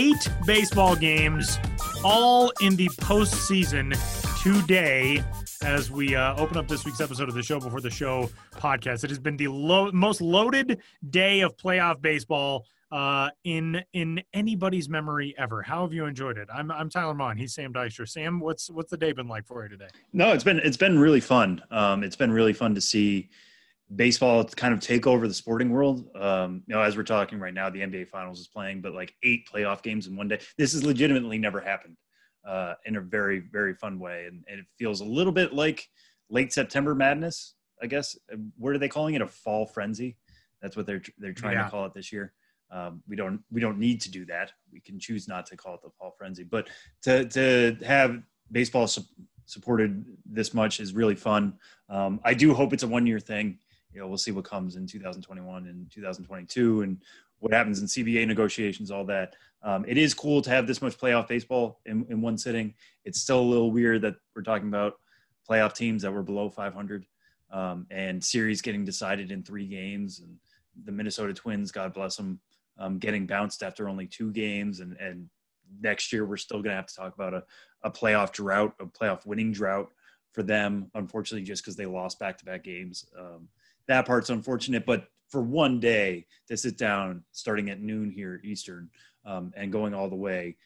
eight baseball games, all in the postseason today. As we uh, open up this week's episode of the Show Before the Show podcast, it has been the lo- most loaded day of playoff baseball uh, in in anybody's memory ever. How have you enjoyed it? I'm I'm Tyler Maun. He's Sam Dykstra. Sam, what's what's the day been like for you today? No, it's been it's been really fun. Um, it's been really fun to see baseball kind of take over the sporting world. Um, you know, as we're talking right now, the NBA Finals is playing, but like eight playoff games in one day. This has legitimately never happened uh, in a very very fun way, and, and, it feels a little bit like late September madness. I guess what are they calling it? A fall frenzy. That's what they're they're trying yeah. to call it this year. Um, we don't we don't need to do that. We can choose not to call it the fall frenzy, but to to have baseball su- supported this much is really fun. Um, I do hope it's a one year thing you know, we'll see what comes in 2021 and 2022 and what happens in CBA negotiations, all that. Um, it is cool to have this much playoff baseball in, in one sitting. It's still a little weird that we're talking about playoff teams that were below 500 um, and series getting decided in three games. And the Minnesota Twins, God bless them, um, getting bounced after only two games. And, and next year, we're still going to have to talk about a, a playoff drought, a playoff winning drought for them, unfortunately, just because they lost back to back games. Um, that part's unfortunate. But for one day to sit down, starting at noon here Eastern, um, and going all the way,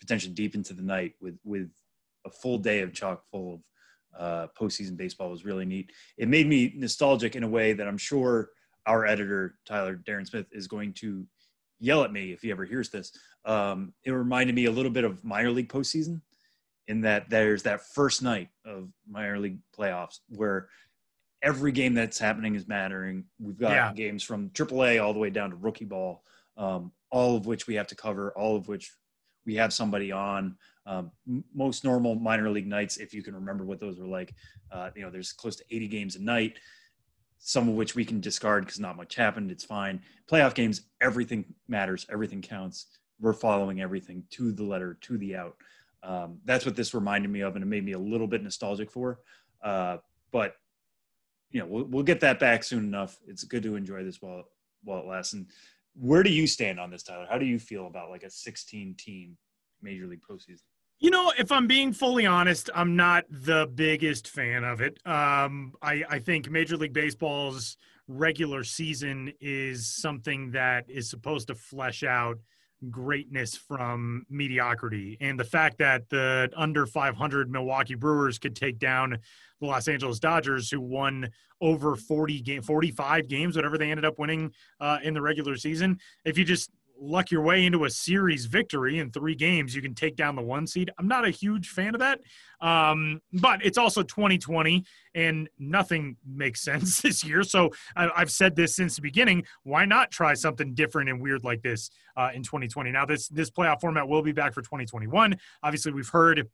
potentially deep into the night with with a full day of chock full of uh, postseason baseball was really neat. It made me nostalgic in a way that I'm sure our editor Tyler Darren Smith is going to yell at me if he ever hears this. Um, it reminded me a little bit of minor league postseason in that there's that first night of minor league playoffs where every game that's happening is mattering. We've got yeah. games from AAA all the way down to rookie ball, um, all of which we have to cover, all of which we have somebody on. Um, most normal minor league nights, if you can remember what those were like, uh, you know, there's close to 80 games a night, some of which we can discard because not much happened. It's fine. Playoff games, everything matters, everything counts. We're following everything to the letter, to the out. Um, that's what this reminded me of, and it made me a little bit nostalgic for. Uh, but you know, we'll, we'll get that back soon enough. It's good to enjoy this while while it lasts. And where do you stand on this, Tyler? How do you feel about like a 16 team Major League postseason? You know, if I'm being fully honest, I'm not the biggest fan of it. Um, I, I think Major League Baseball's regular season is something that is supposed to flesh out greatness from mediocrity. And the fact that the under 500 Milwaukee Brewers could take down the Los Angeles Dodgers, who won over 40 game, 45 games, whatever they ended up winning uh, in the regular season. If you just luck your way into a series victory in three games, you can take down the one seed. I'm not a huge fan of that, um, but it's also 2020 and nothing makes sense this year. So I, have said this since the beginning. Why not try something different and weird like this uh, in 2020? Now this this playoff format will be back for 2021. Obviously, we've heard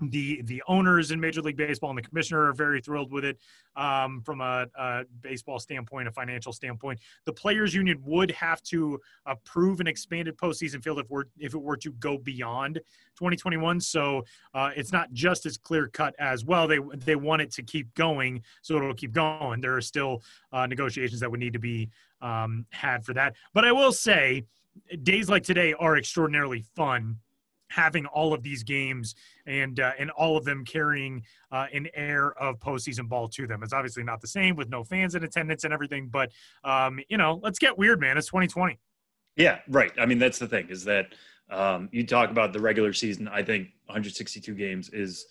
the the owners in Major League Baseball and the commissioner are very thrilled with it um, from a, a, baseball standpoint, a financial standpoint. The players' union would have to approve an expanded postseason field if we're if it were to go beyond 2021. So uh, it's not just as clear cut as well. They they want it to keep going, so it'll keep going. There are still uh, negotiations that would need to be um, had for that. But I will say, days like today are extraordinarily fun having all of these games and uh, and all of them carrying uh, an air of postseason ball to them. It's obviously not the same with no fans in attendance and everything, but um, you know, let's get weird, man. It's 2020. Yeah, right. I mean, that's the thing is that um, you talk about the regular season. I think 162 games is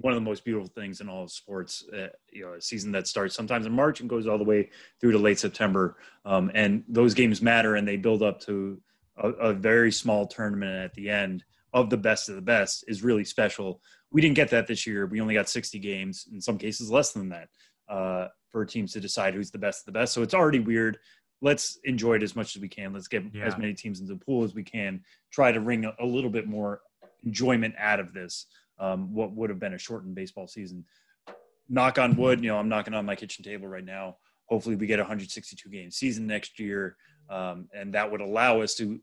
one of the most beautiful things in all of sports. Uh, you know, a season that starts sometimes in March and goes all the way through to late September, um, and those games matter and they build up to a, a very small tournament at the end of the best of the best is really special. We didn't get that this year. We only got 60 games, in some cases less than that, uh, for teams to decide who's the best of the best. So it's already weird. Let's enjoy it as much as we can. Let's get yeah. as many teams into the pool as we can. Try to wring a, a little bit more enjoyment out of this. Um, what would have been a shortened baseball season. Knock on wood, you know, I'm knocking on my kitchen table right now. Hopefully, we get a 162 game season next year, um, and that would allow us to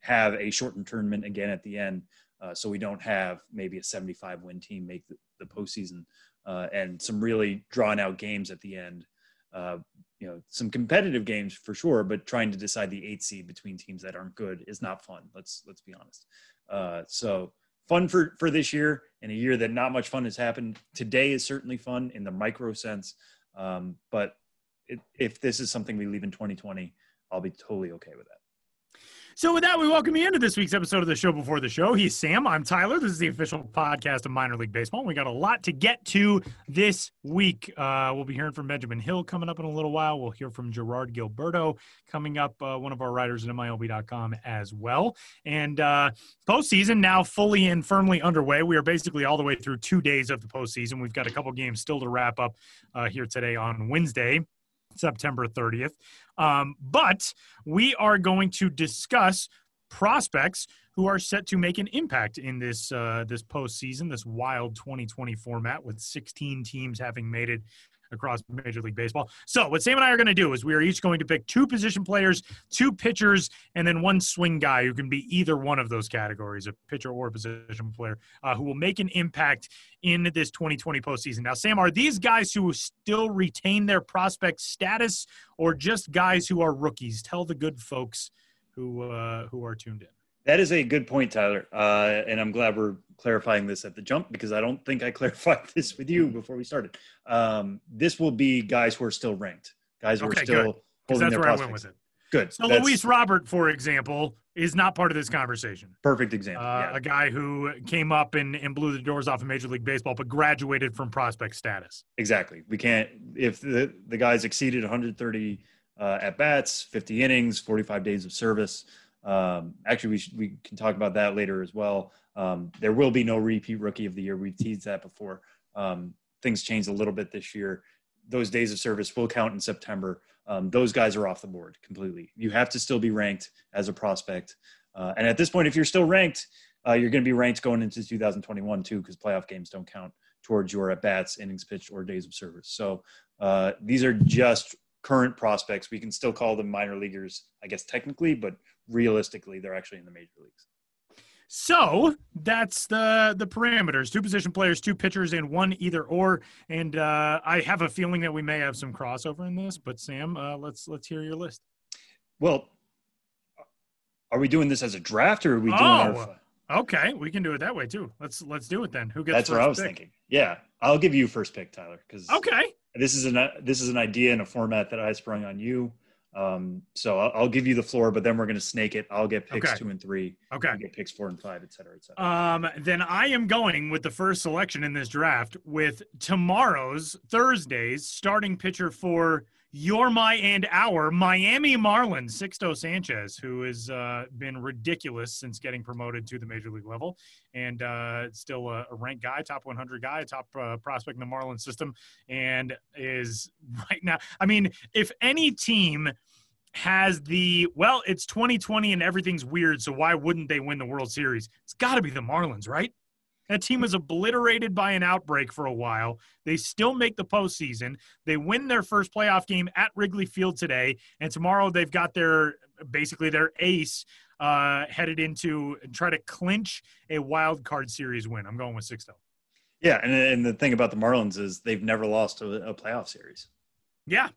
have a shortened tournament again at the end, uh, so we don't have maybe a 75 win team make the, the postseason uh, and some really drawn out games at the end. Uh, you know some competitive games for sure, but trying to decide the eight seed between teams that aren't good is not fun. Let's let's be honest. Uh, so fun for for this year in a year that not much fun has happened. Today is certainly fun in the micro sense, um, but it, if this is something we leave in 2020, I'll be totally okay with that. So, with that, we welcome you into this week's episode of the show before the show. He's Sam. I'm Tyler. This is the official podcast of minor league baseball. We got a lot to get to this week. Uh, we'll be hearing from Benjamin Hill coming up in a little while. We'll hear from Gerard Gilberto coming up, uh, one of our writers at MILB.com as well. And uh, postseason now fully and firmly underway. We are basically all the way through two days of the postseason. We've got a couple games still to wrap up uh, here today on Wednesday. September 30th. Um, but we are going to discuss prospects who are set to make an impact in this uh, this postseason, this wild 2020 format with 16 teams having made it across Major League Baseball. So, what Sam and I are going to do is we are each going to pick two position players, two pitchers, and then one swing guy who can be either one of those categories, a pitcher or a position player, uh, who will make an impact in this 2020 postseason. Now, Sam, are these guys who still retain their prospect status or just guys who are rookies? Tell the good folks who uh, who are tuned in. That is a good point, Tyler. Uh, and I'm glad we're clarifying this at the jump because I don't think I clarified this with you before we started. Um, this will be guys who are still ranked, guys who okay, are still good. holding their prospects. I went with it. Good. So that's, Luis Robert, for example, is not part of this conversation. Perfect example. Uh, yeah. A guy who came up and, and blew the doors off of Major League Baseball, but graduated from prospect status. Exactly. We can't if the the guys exceeded 130 uh, at bats, 50 innings, 45 days of service. Um, actually, we, we can talk about that later as well. Um, there will be no repeat rookie of the year. We've teased that before. Um, things changed a little bit this year. Those days of service will count in September. Um, those guys are off the board completely. You have to still be ranked as a prospect. Uh, and at this point, if you're still ranked, uh, you're going to be ranked going into 2021 too, because playoff games don't count towards your at bats, innings pitched, or days of service. So uh, these are just current prospects. We can still call them minor leaguers, I guess technically, but realistically, they're actually in the major leagues. So that's the the parameters: two position players, two pitchers, and one either or. And uh, I have a feeling that we may have some crossover in this. But Sam, uh, let's let's hear your list. Well, are we doing this as a draft, or are we doing oh, our? Okay, we can do it that way too. Let's let's do it then. Who gets? That's what I was pick? thinking. Yeah, I'll give you first pick, Tyler. Because okay, this is an this is an idea and a format that I sprung on you. Um, so I'll, I'll, give you the floor, but then we're going to snake it. I'll get picks okay. two and three. Okay. get picks four and five, et cetera, et cetera. Um, then I am going with the first selection in this draft with tomorrow's Thursday's starting pitcher for your, my, and our Miami Marlins, Sixto Sanchez, who has uh, been ridiculous since getting promoted to the major league level, and uh, still a, a, ranked guy, top 100 guy, top uh, prospect in the Marlins system, and is right now. I mean, if any team has the well, it's 2020 and everything's weird, so why wouldn't they win the World Series? It's got to be the Marlins, right? That team was obliterated by an outbreak for a while. They still make the postseason. They win their first playoff game at Wrigley Field today, and tomorrow they've got their basically their ace uh, headed into try to clinch a wild card series win. I'm going with Sixto. Yeah, and, and the thing about the Marlins is they've never lost a, a playoff series. Yeah,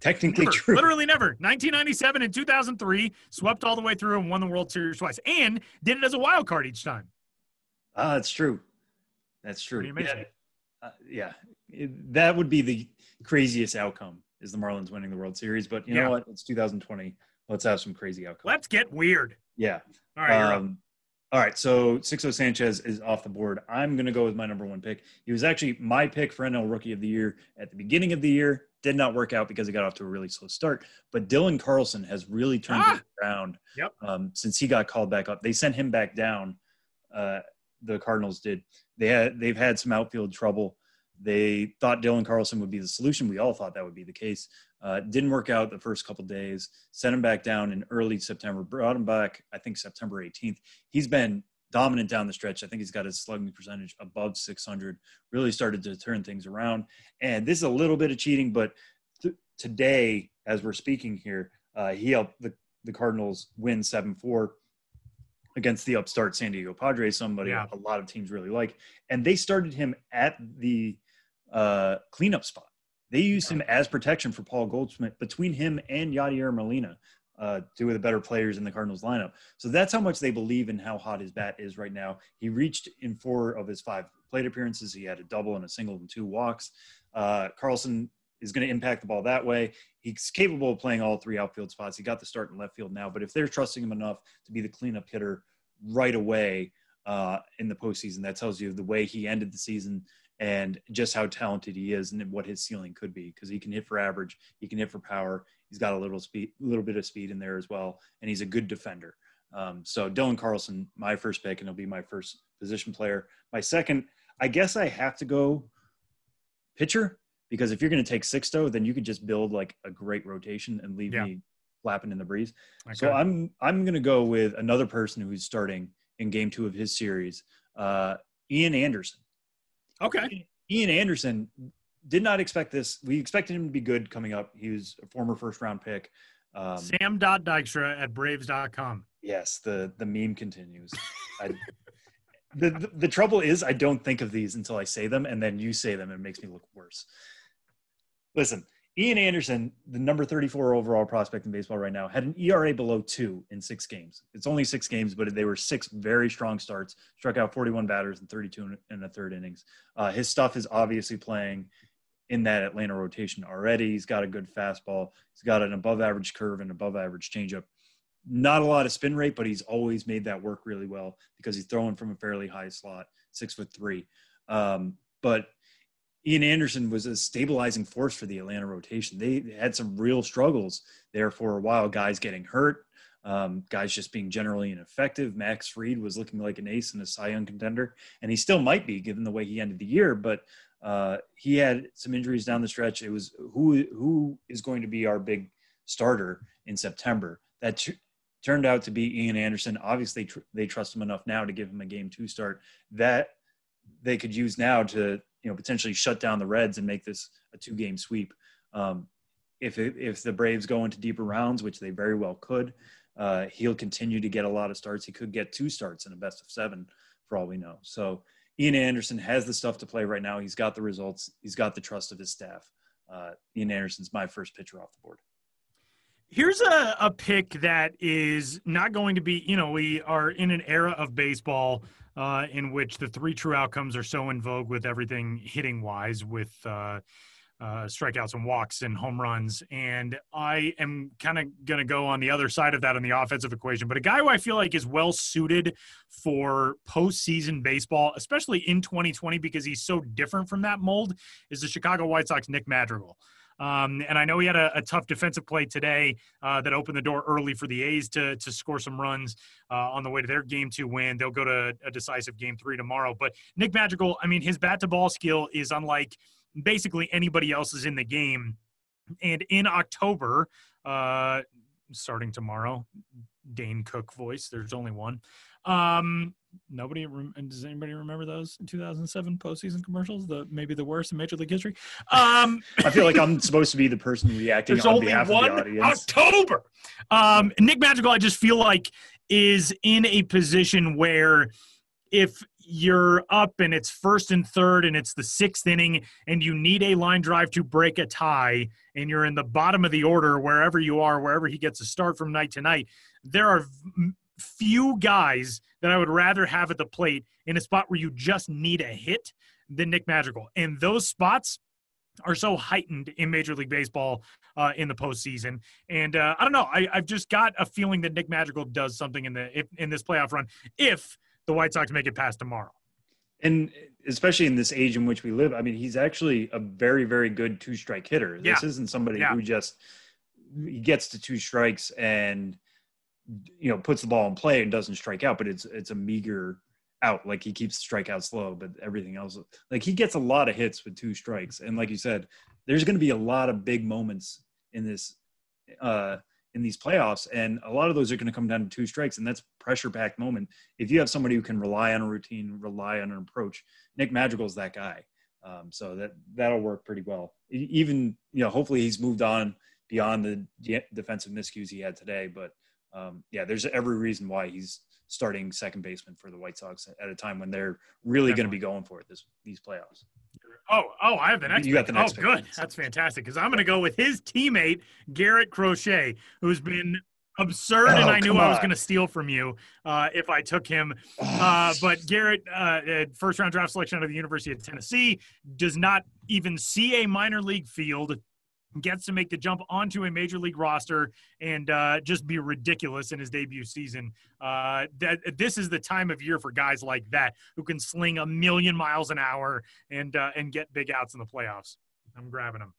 technically never, true. Literally never. 1997 and 2003 swept all the way through and won the World Series twice, and did it as a wild card each time. Ah, that's true. That's true. Yeah, uh, yeah. It, that would be the craziest outcome is the Marlins winning the World Series. But you yeah. know what? It's 2020. Let's have some crazy outcomes. Let's get weird. Yeah. All right. Um, all right. So Sixto Sanchez is off the board. I'm going to go with my number one pick. He was actually my pick for NL Rookie of the Year at the beginning of the year. Did not work out because he got off to a really slow start. But Dylan Carlson has really turned ah! it around yep. um, since he got called back up. They sent him back down uh, the Cardinals did. They had they've had some outfield trouble. They thought Dylan Carlson would be the solution. We all thought that would be the case. Uh, didn't work out the first couple days. Sent him back down in early September. Brought him back, I think September 18th. He's been dominant down the stretch. I think he's got his slugging percentage above 600. Really started to turn things around. And this is a little bit of cheating, but th- today, as we're speaking here, uh, he helped the, the Cardinals win 7 4 against the upstart San Diego Padres, somebody yeah. a lot of teams really like. And they started him at the uh, cleanup spot. They used him as protection for Paul Goldschmidt between him and Yadier Molina, uh, two of the better players in the Cardinals lineup. So that's how much they believe in how hot his bat is right now. He reached in four of his five plate appearances. He had a double and a single and two walks. Uh, Carlson is going to impact the ball that way. He's capable of playing all three outfield spots. He got the start in left field now, but if they're trusting him enough to be the cleanup hitter right away uh, in the postseason, that tells you the way he ended the season and just how talented he is and what his ceiling could be because he can hit for average, he can hit for power. He's got a little speed, little bit of speed in there as well, and he's a good defender. Um, so Dylan Carlson, my first pick, and he'll be my first position player. My second, I guess I have to go pitcher because if you're going to take Sixto, then you could just build like a great rotation and leave yeah. me flapping in the breeze. Okay. So I'm I'm going to go with another person who's starting in Game Two of his series, uh, Ian Anderson. Okay. Ian Anderson did not expect this. We expected him to be good coming up. He was a former first round pick. Um, Sam Dykstra at Braves.com. Yes, the the meme continues. I, the, the, the trouble is, I don't think of these until I say them, and then you say them, and it makes me look worse. Listen, Ian Anderson, the number 34 overall prospect in baseball right now, had an ERA below two in six games. It's only six games, but they were six very strong starts. Struck out 41 batters in 32 and a third innings. Uh, his stuff is obviously playing in that Atlanta rotation already. He's got a good fastball. He's got an above average curve and above average changeup. Not a lot of spin rate, but he's always made that work really well because he's throwing from a fairly high slot, six foot three. Um, but Ian Anderson was a stabilizing force for the Atlanta rotation. They had some real struggles there for a while. Guys getting hurt, um, guys just being generally ineffective. Max Fried was looking like an ace and a Cy Young contender, and he still might be given the way he ended the year. But uh, he had some injuries down the stretch. It was who who is going to be our big starter in September. That t- turned out to be Ian Anderson. Obviously, tr- they trust him enough now to give him a game two start that they could use now to you know potentially shut down the Reds and make this a two game sweep. Um, if it, if the Braves go into deeper rounds, which they very well could, uh, he'll continue to get a lot of starts. He could get two starts in a best of seven, for all we know. So Ian Anderson has the stuff to play right now. He's got the results. He's got the trust of his staff. Uh, Ian Anderson's my first pitcher off the board. Here's a, a pick that is not going to be, you know, we are in an era of baseball uh, in which the three true outcomes are so in vogue with everything hitting wise, with uh, uh, strikeouts and walks and home runs. And I am kind of going to go on the other side of that on the offensive equation. But a guy who I feel like is well suited for postseason baseball, especially in 2020, because he's so different from that mold, is the Chicago White Sox Nick Madrigal. Um, and I know he had a, a tough defensive play today uh, that opened the door early for the A's to to score some runs uh, on the way to their game two win. They'll go to a decisive game three tomorrow. But Nick Madrigal, I mean, his bat to ball skill is unlike basically anybody else's in the game. And in October, uh, starting tomorrow, Dane Cook voice. There's only one. Um, nobody does anybody remember those 2007 postseason commercials the maybe the worst in major league history? Um i feel like i'm supposed to be the person reacting There's on only behalf one of the audience. October. Um nick madrigal i just feel like is in a position where if you're up and it's first and third and it's the sixth inning and you need a line drive to break a tie and you're in the bottom of the order wherever you are wherever he gets a start from night to night there are few guys that I would rather have at the plate in a spot where you just need a hit than Nick Madrigal. And those spots are so heightened in Major League Baseball uh, in the postseason. And uh, I don't know. I, have just got a feeling that Nick Madrigal does something in the if, in this playoff run if the White Sox make it past tomorrow. And especially in this age in which we live, I mean, he's actually a very, very good two strike hitter. This yeah. isn't somebody yeah. who just gets to two strikes and – you know puts the ball in play and doesn't strike out, but it's it's a meager out. Like he keeps the strikeouts low, but everything else like he gets a lot of hits with two strikes. And like you said, there's going to be a lot of big moments in this uh in these playoffs and a lot of those are going to come down to two strikes and that's pressure packed moment if you have somebody who can rely on a routine rely on an approach nick madrigal's that guy um, so that that'll work pretty well even you know hopefully he's moved on beyond the defensive miscues he had today but um, yeah, there's every reason why he's starting second baseman for the White Sox at a time when they're really going to be going for it this these playoffs. Oh, oh, I have the next. You got the next. Oh, pick. good. That's fantastic. Because I'm going to go with his teammate Garrett Crochet, who's been absurd, and Oh, I knew come I was going to steal from you uh, if I took him. Uh, but Garrett, uh, uh, first round draft selection out of the University of Tennessee, does not even see a minor league field. Gets to make the jump onto a major league roster and uh, just be ridiculous in his debut season. Uh, that this is the time of year for guys like that who can sling a million miles an hour and uh, and get big outs in the playoffs. I'm grabbing him.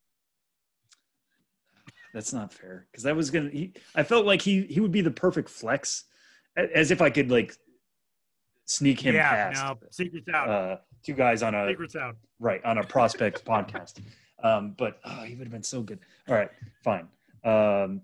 That's not fair because I was gonna. He, I felt like he he would be the perfect flex, as if I could like sneak him yeah, past no, secrets out. uh, two guys on a secrets out. right on a prospects podcast. Um, but oh, he would have been so good. All right, fine. Um,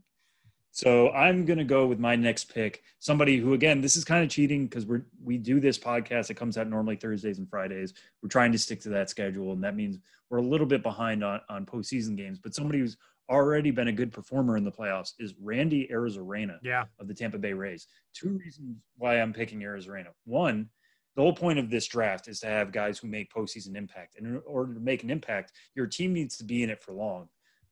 so I'm gonna go with my next pick. Somebody who, again, this is kind of cheating because we're we do this podcast. It comes out normally Thursdays and Fridays. We're trying to stick to that schedule, and that means we're a little bit behind on on postseason games. But somebody who's already been a good performer in the playoffs is Randy Arozarena Yeah, of the Tampa Bay Rays. Two reasons why I'm picking Arozarena. One, the whole point of this draft is to have guys who make postseason impact. And in order to make an impact, your team needs to be in it for long,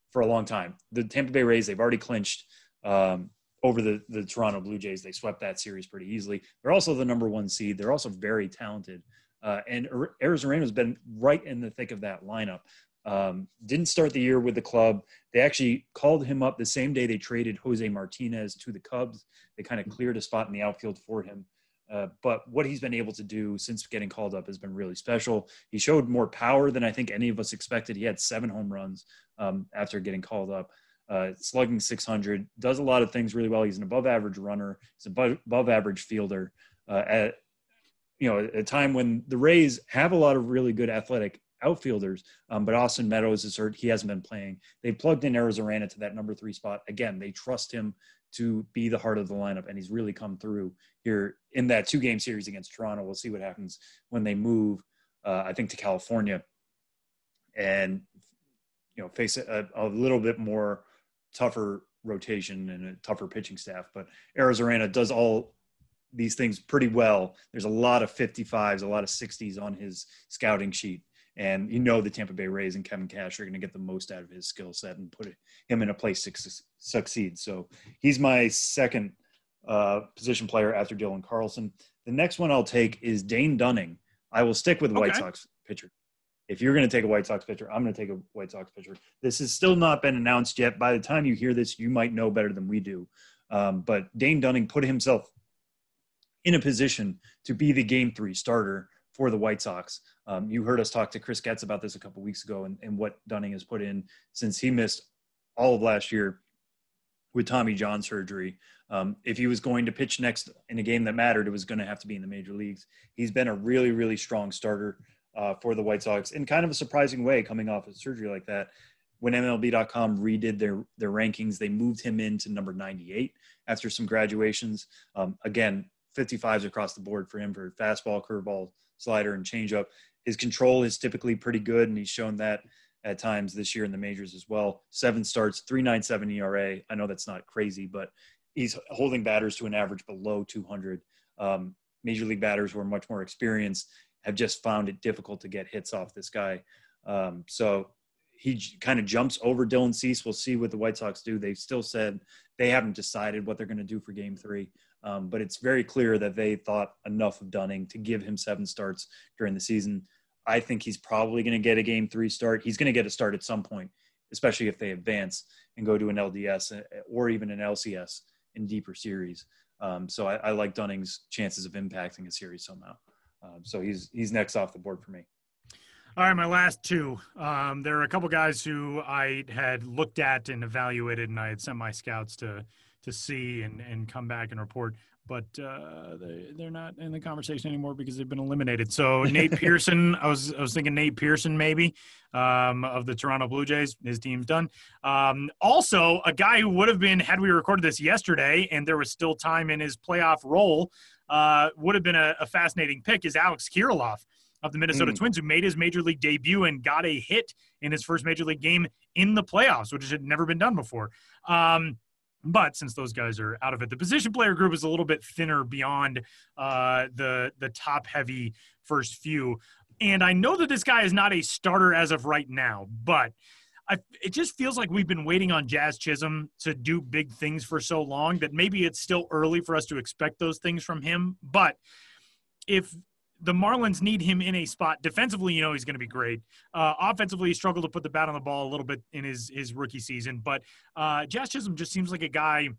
for a long time. The Tampa Bay Rays, they've already clinched um, over the, the Toronto Blue Jays. They swept that series pretty easily. They're also the number one seed. They're also very talented. Uh, and Arozarena has been right in the thick of that lineup. Um, didn't start the year with the club. They actually called him up the same day they traded Jose Martinez to the Cubs. They kind of cleared a spot in the outfield for him. Uh, but what he's been able to do since getting called up has been really special. He showed more power than I think any of us expected. He had seven home runs um, after getting called up. Uh, slugging 600, does a lot of things really well. He's an above average runner. He's above, above average fielder. Uh, at you know, at a time when the Rays have a lot of really good athletic outfielders, um, but Austin Meadows is hurt. He hasn't been playing. They plugged in Arozarena to that number three spot. Again, they trust him to be the heart of the lineup, and he's really come through here in that two game series against Toronto. We'll see what happens when they move, uh, I think, to California and, you know, face a, a little bit more tougher rotation and a tougher pitching staff. But Arozarena does all these things pretty well. There's a lot of 55s, a lot of 60s on his scouting sheet. And you know the Tampa Bay Rays and Kevin Cash are going to get the most out of his skill set and put him in a place to su- succeed. So he's my second uh, position player after Dylan Carlson. The next one I'll take is Dane Dunning. I will stick with the White Sox pitcher. If you're going to take a White Sox pitcher, I'm going to take a White Sox pitcher. This has still not been announced yet. By the time you hear this, you might know better than we do. Um, but Dane Dunning put himself in a position to be the game three starter for the White Sox. Um, you heard us talk to Chris Getz about this a couple weeks ago and, and what Dunning has put in since he missed all of last year with Tommy John surgery. Um, if he was going to pitch next in a game that mattered, it was going to have to be in the major leagues. He's been a really, really strong starter uh, for the White Sox in kind of a surprising way coming off of surgery like that. When MLB.com redid their their rankings, they moved him into number 98 after some graduations. Um, again, 55s across the board for him for fastball, curveball, slider, and changeup. His control is typically pretty good, and he's shown that at times this year in the majors as well. Seven starts, 3.97 ERA. I know that's not crazy, but he's holding batters to an average below 200. Um, major league batters who are much more experienced have just found it difficult to get hits off this guy. Um, so he j- kind of jumps over Dylan Cease. We'll see what the White Sox do. They've still said they haven't decided what they're going to do for game three. Um, but it's very clear that they thought enough of Dunning to give him seven starts during the season. I think he's probably going to get a game three start. He's going to get a start at some point, especially if they advance and go to an LDS uh, or even an LCS in deeper series. Um, so I, I like Dunning's chances of impacting a series somehow. Um, so he's he's next off the board for me. All right, my last two. Um, there are a couple guys who I had looked at and evaluated, and I had sent my scouts to to see and and come back and report. But uh, they they're not in the conversation anymore because they've been eliminated. So Nate Pearson, I was I was thinking Nate Pearson maybe um, of the Toronto Blue Jays. His team's done. Um, also, a guy who would have been had we recorded this yesterday and there was still time in his playoff role uh, would have been a, a fascinating pick is Alex Kirilloff of the Minnesota Mm. Twins, who made his major league debut and got a hit in his first major league game in the playoffs, which had never been done before. Um, but since those guys are out of it, the position player group is a little bit thinner beyond uh, the the top heavy first few. And I know that this guy is not a starter as of right now, but I, it just feels like we've been waiting on Jazz Chisholm to do big things for so long that maybe it's still early for us to expect those things from him. But if the Marlins need him in a spot defensively, you know he's going to be great. Uh, offensively, he struggled to put the bat on the ball a little bit in his his rookie season, but uh, Jazz Chisholm just seems like a guy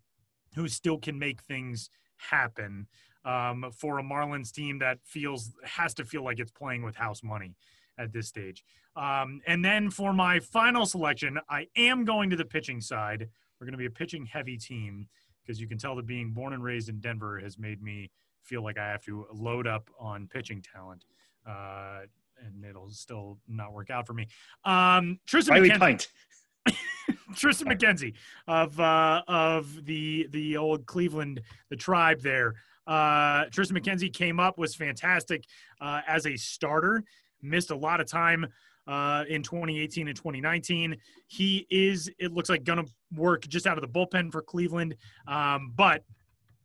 who still can make things happen um, for a Marlins team that feels has to feel like it's playing with house money at this stage. Um, and then for my final selection, I am going to the pitching side. We're going to be a pitching heavy team because you can tell that being born and raised in Denver has made me feel like I have to load up on pitching talent. Uh, and it'll still not work out for me. Um, Triston Riley McKenzie, Pint. Triston McKenzie of uh, of the the old Cleveland the tribe there. Uh, Triston McKenzie came up was fantastic uh, as a starter. Missed a lot of time uh, in 2018 and 2019. He is it looks like going to work just out of the bullpen for Cleveland, um, but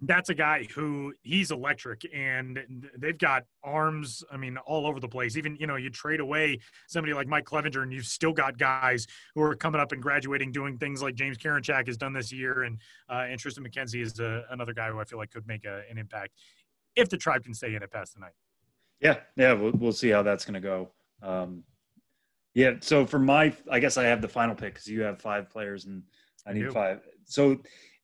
that's a guy who he's electric and they've got arms i mean all over the place even you know you trade away somebody like mike clevinger and you've still got guys who are coming up and graduating doing things like james karinchak has done this year and uh, and triston mckenzie is a, another guy who i feel like could make a, an impact if the tribe can stay in it past the night Yeah, yeah, we'll, we'll see how that's going to go. Um, yeah, so for my, I guess I have the final pick because you have five players and I I need do. five. So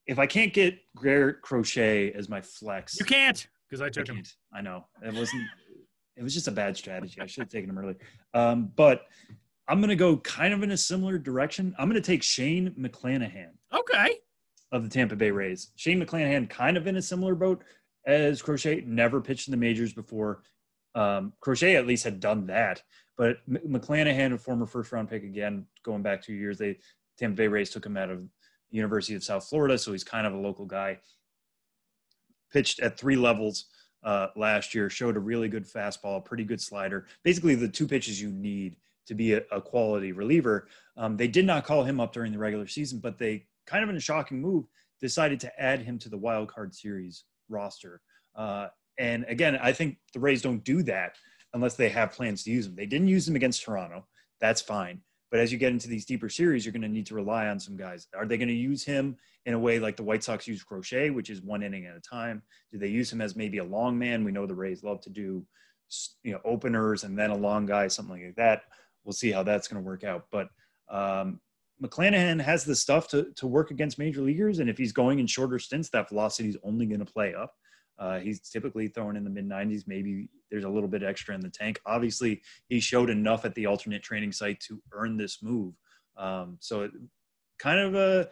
if I can't get Garrett Crochet as my flex, you can't because i I took him. I know it wasn't. it was just a bad strategy. I should have taken him early. Um, but I'm going to go kind of in a similar direction. I'm going to take Shane McClanahan okay of the Tampa Bay Rays. Shane McClanahan kind of in a similar boat as Crochet, never pitched in the majors before. Um, Crochet at least had done that, but McClanahan, a former first round pick again, going back two years, they Tampa Bay Rays took him out of University of South Florida, so he's kind of a local guy. Pitched at three levels uh, last year, showed a really good fastball, pretty good slider. Basically, the two pitches you need to be a, a quality reliever. Um, they did not call him up during the regular season, but they kind of in a shocking move decided to add him to the wild card series roster. Uh, and again, I think the Rays don't do that unless they have plans to use him. They didn't use him against Toronto. That's fine. But as you get into these deeper series, you're going to need to rely on some guys. Are they going to use him in a way like the White Sox use Crochet, which is one inning at a time? Do they use him as maybe a long man? We know the Rays love to do, you know, openers and then a long guy, something like that. We'll see how that's going to work out. But um, McClanahan has the stuff to to work against major leaguers, and if he's going in shorter stints, that velocity is only going to play up. Uh, he's typically throwing in the mid 90s. Maybe there's a little bit extra in the tank. Obviously, he showed enough at the alternate training site to earn this move. Um, so, it, kind of a,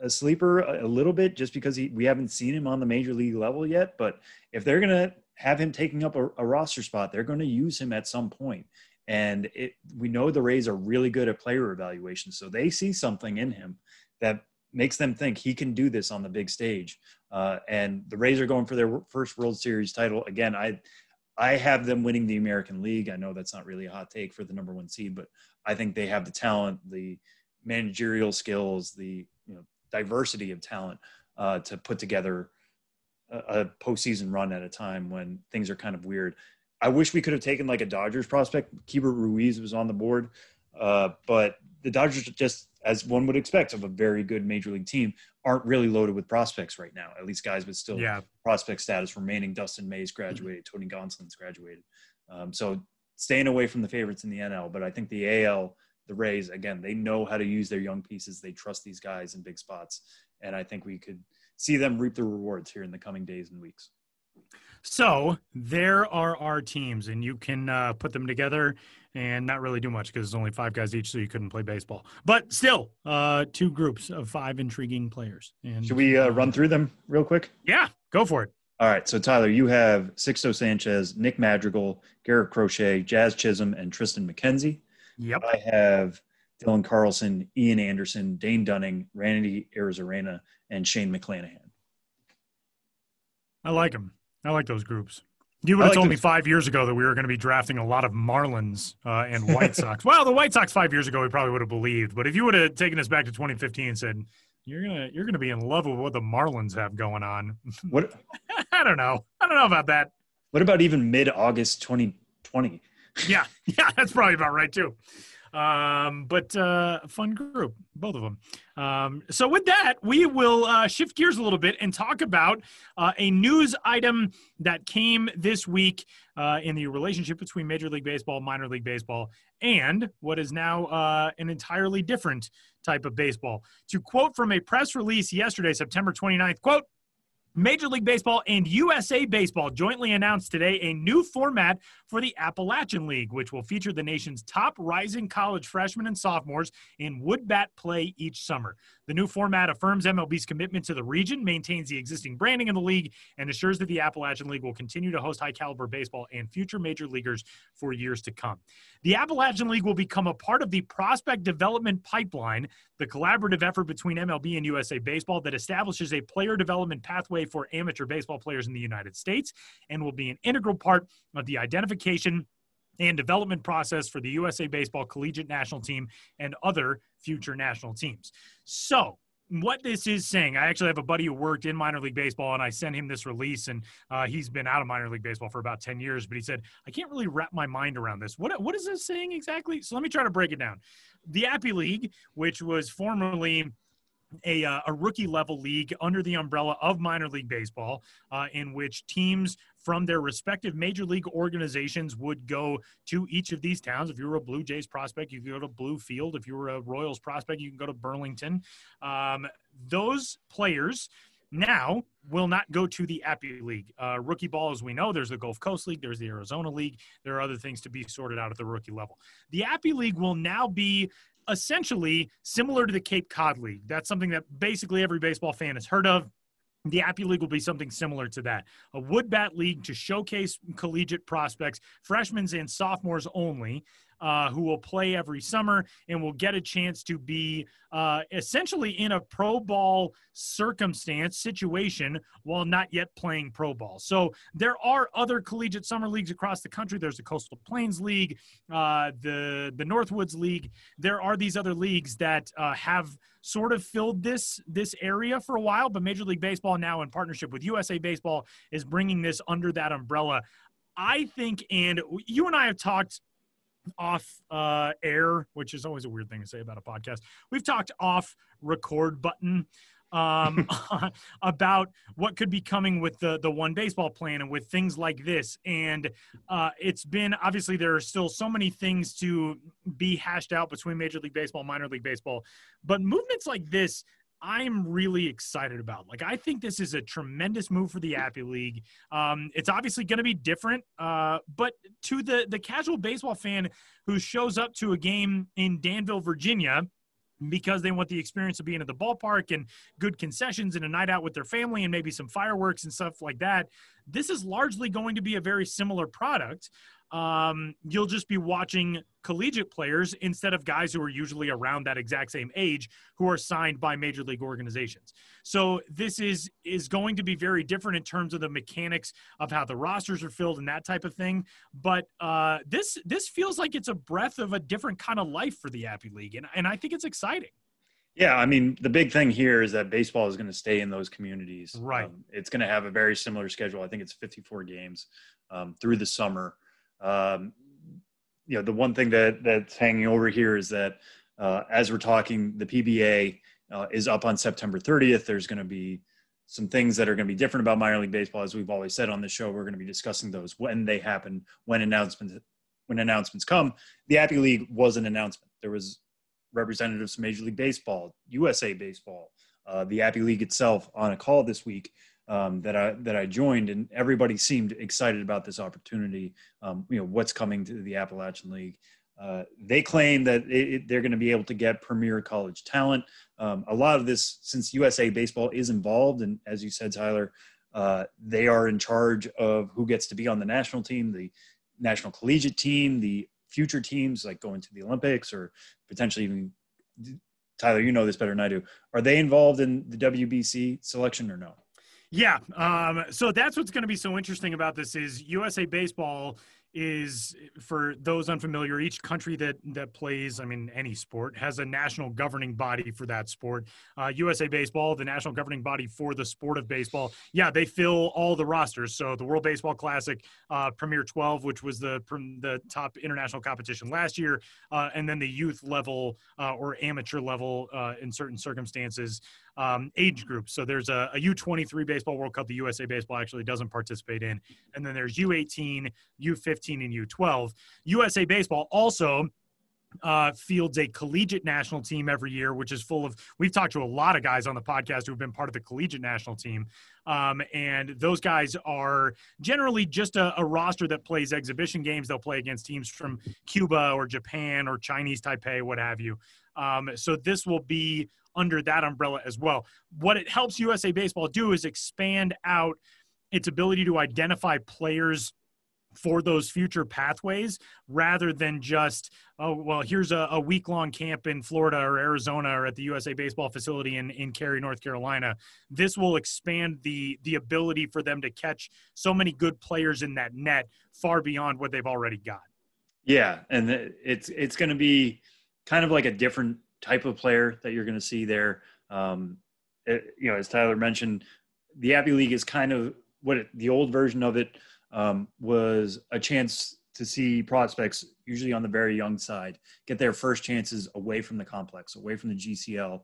a sleeper a, a little bit just because he, we haven't seen him on the major league level yet. But if they're going to have him taking up a, a roster spot, they're going to use him at some point. And it, we know the Rays are really good at player evaluation. So they see something in him that makes them think he can do this on the big stage. Uh, and the Rays are going for their first World Series title again. I I have them winning the American League. I know that's not really a hot take for the number one seed, but I think they have the talent, the managerial skills, the you know diversity of talent uh, to put together a, a postseason run at a time when things are kind of weird. I wish we could have taken like a Dodgers prospect. Keibert Ruiz was on the board, uh, but the Dodgers just, as one would expect of a very good major league team, aren't really loaded with prospects right now. At least guys with still yeah prospect status remaining. Dustin May's graduated, Tony Gonsolin's graduated. Um, so staying away from the favorites in the NL, but I think the AL, the Rays, again, they know how to use their young pieces. They trust these guys in big spots, and I think we could see them reap the rewards here in the coming days and weeks. So there are our teams, and you can uh, put them together and not really do much because there's only five guys each, so you couldn't play baseball. But still, uh, two groups of five intriguing players. And Should we uh, run through them real quick? Yeah, go for it. All right. So Tyler, you have Sixto Sanchez, Nick Madrigal, Garrett Crochet, Jazz Chisholm, and Triston McKenzie. Yep. I have Dylan Carlson, Ian Anderson, Dane Dunning, Randy Arozarena, and Shane McClanahan. I like them. I like those groups. You would have like told me five years ago that we were going to be drafting a lot of Marlins uh, and White Sox. well, the White Sox five years ago we probably would have believed, but if you would have taken us back to 2015 and said you're gonna you're gonna be in love with what the Marlins have going on, What I don't know. I don't know about that. What about even mid August 2020? Yeah, yeah, that's probably about right too. Um, but uh, fun group, both of them. Um, so with that, we will uh, shift gears a little bit and talk about uh, a news item that came this week uh, in the relationship between Major League Baseball, minor league baseball, and what is now uh, an entirely different type of baseball. To quote from a press release yesterday, September 29th, quote, Major League Baseball and USA Baseball jointly announced today a new format for the Appalachian League, which will feature the nation's top rising college freshmen and sophomores in wood bat play each summer. The new format affirms MLB's commitment to the region, maintains the existing branding of the league, and assures that the Appalachian League will continue to host high caliber baseball and future major leaguers for years to come. The Appalachian League will become a part of the prospect development pipeline, the collaborative effort between MLB and USA Baseball that establishes a player development pathway for amateur baseball players in the United States and will be an integral part of the identification and development process for the USA Baseball collegiate national team and other future national teams. So, what this is saying, I actually have a buddy who worked in minor league baseball, and I sent him this release, and uh, he's been out of minor league baseball for about ten years. But he said, I can't really wrap my mind around this. What what is this saying exactly? So let me try to break it down. The Appy League, which was formerly a, uh, a rookie level league under the umbrella of minor league baseball, uh, in which teams from their respective major league organizations would go to each of these towns. If you were a Blue Jays prospect, you could go to Bluefield. If you were a Royals prospect, you can go to Burlington. Um, those players now will not go to the Appy League. Uh, rookie ball, as we know, there's the Gulf Coast League, there's the Arizona League. There are other things to be sorted out at the rookie level. The Appy League will now be essentially similar to the Cape Cod League. That's something that basically every baseball fan has heard of. The Appy League will be something similar to that. A wood bat league to showcase collegiate prospects, freshmen and sophomores only uh, who will play every summer and will get a chance to be uh, essentially in a pro ball circumstance situation while not yet playing pro ball. So there are other collegiate summer leagues across the country. There's the Coastal Plains League, uh, the the Northwoods League. There are these other leagues that uh, have sort of filled this this area for a while, but Major League Baseball now in partnership with USA Baseball is bringing this under that umbrella. I think, and you and I have talked off uh, air, which is always a weird thing to say about a podcast. We've talked off record button um, about what could be coming with the the one baseball plan and with things like this. And uh, it's been obviously there are still so many things to be hashed out between Major League Baseball, minor league baseball, but movements like this I'm really excited about. Like, I think this is a tremendous move for the Appy League. Um, it's obviously going to be different, uh, but to the the casual baseball fan who shows up to a game in Danville, Virginia, because they want the experience of being at the ballpark and good concessions and a night out with their family and maybe some fireworks and stuff like that. This is largely going to be a very similar product um, you'll just be watching collegiate players instead of guys who are usually around that exact same age who are signed by major league organizations. So this is is going to be very different in terms of the mechanics of how the rosters are filled and that type of thing. But uh, this this feels like it's a breath of a different kind of life for the Appy League, and and I think it's exciting. Yeah, I mean, the big thing here is that baseball is going to stay in those communities. Right. Um, it's going to have a very similar schedule. I think it's 54 games um, through the summer. Um, you know, the one thing that that's hanging over here is that uh, as we're talking, the PBA uh, is up on September 30th. There's going to be some things that are going to be different about minor league baseball, as we've always said on the show. We're going to be discussing those when they happen, when announcements when announcements come. The Appy League was an announcement. There was representatives from Major League Baseball, USA Baseball, uh, the Appy League itself on a call this week um, that I that I joined, and everybody seemed excited about this opportunity. Um, you know, what's coming to the Appalachian League. Uh, they claim that it, it, they're going to be able to get premier college talent. Um, a lot of this, since USA Baseball is involved, and as you said, Tyler, uh, they are in charge of who gets to be on the national team, the national collegiate team, the future teams like going to the Olympics or potentially even. Tyler, you know this better than I do. Are they involved in the WBC selection or no? Yeah. Um, so that's what's going to be so interesting about this is USA Baseball is for those unfamiliar each country that that plays i mean any sport has a national governing body for that sport. Uh, usa baseball the national governing body for the sport of baseball. Yeah they fill all the rosters. So the world baseball classic uh, premier 12 which was the the top international competition last year uh, and then the youth level uh, or amateur level uh, in certain circumstances um, age groups. So there's a a U23 Baseball World Cup the USA Baseball actually doesn't participate in. And then there's U18, U15, and U12. USA Baseball also uh, fields a collegiate national team every year, which is full of. We've talked to a lot of guys on the podcast who have been part of the collegiate national team, um, and those guys are generally just a, a, roster that plays exhibition games. They'll play against teams from Cuba or Japan or Chinese Taipei, what have you. Um, so this will be under that umbrella as well. What it helps USA Baseball do is expand out its ability to identify players for those future pathways rather than just oh well here's a, a week long camp in florida or arizona or at the usa baseball facility in, in cary north carolina this will expand the the ability for them to catch so many good players in that net far beyond what they've already got yeah and it's it's going to be kind of like a different type of player that you're going to see there. Um, it, you know, as Tyler mentioned, the Appy League is kind of what it, the old version of it um, was a chance to see prospects, usually on the very young side, get their first chances away from the complex, away from the GCL,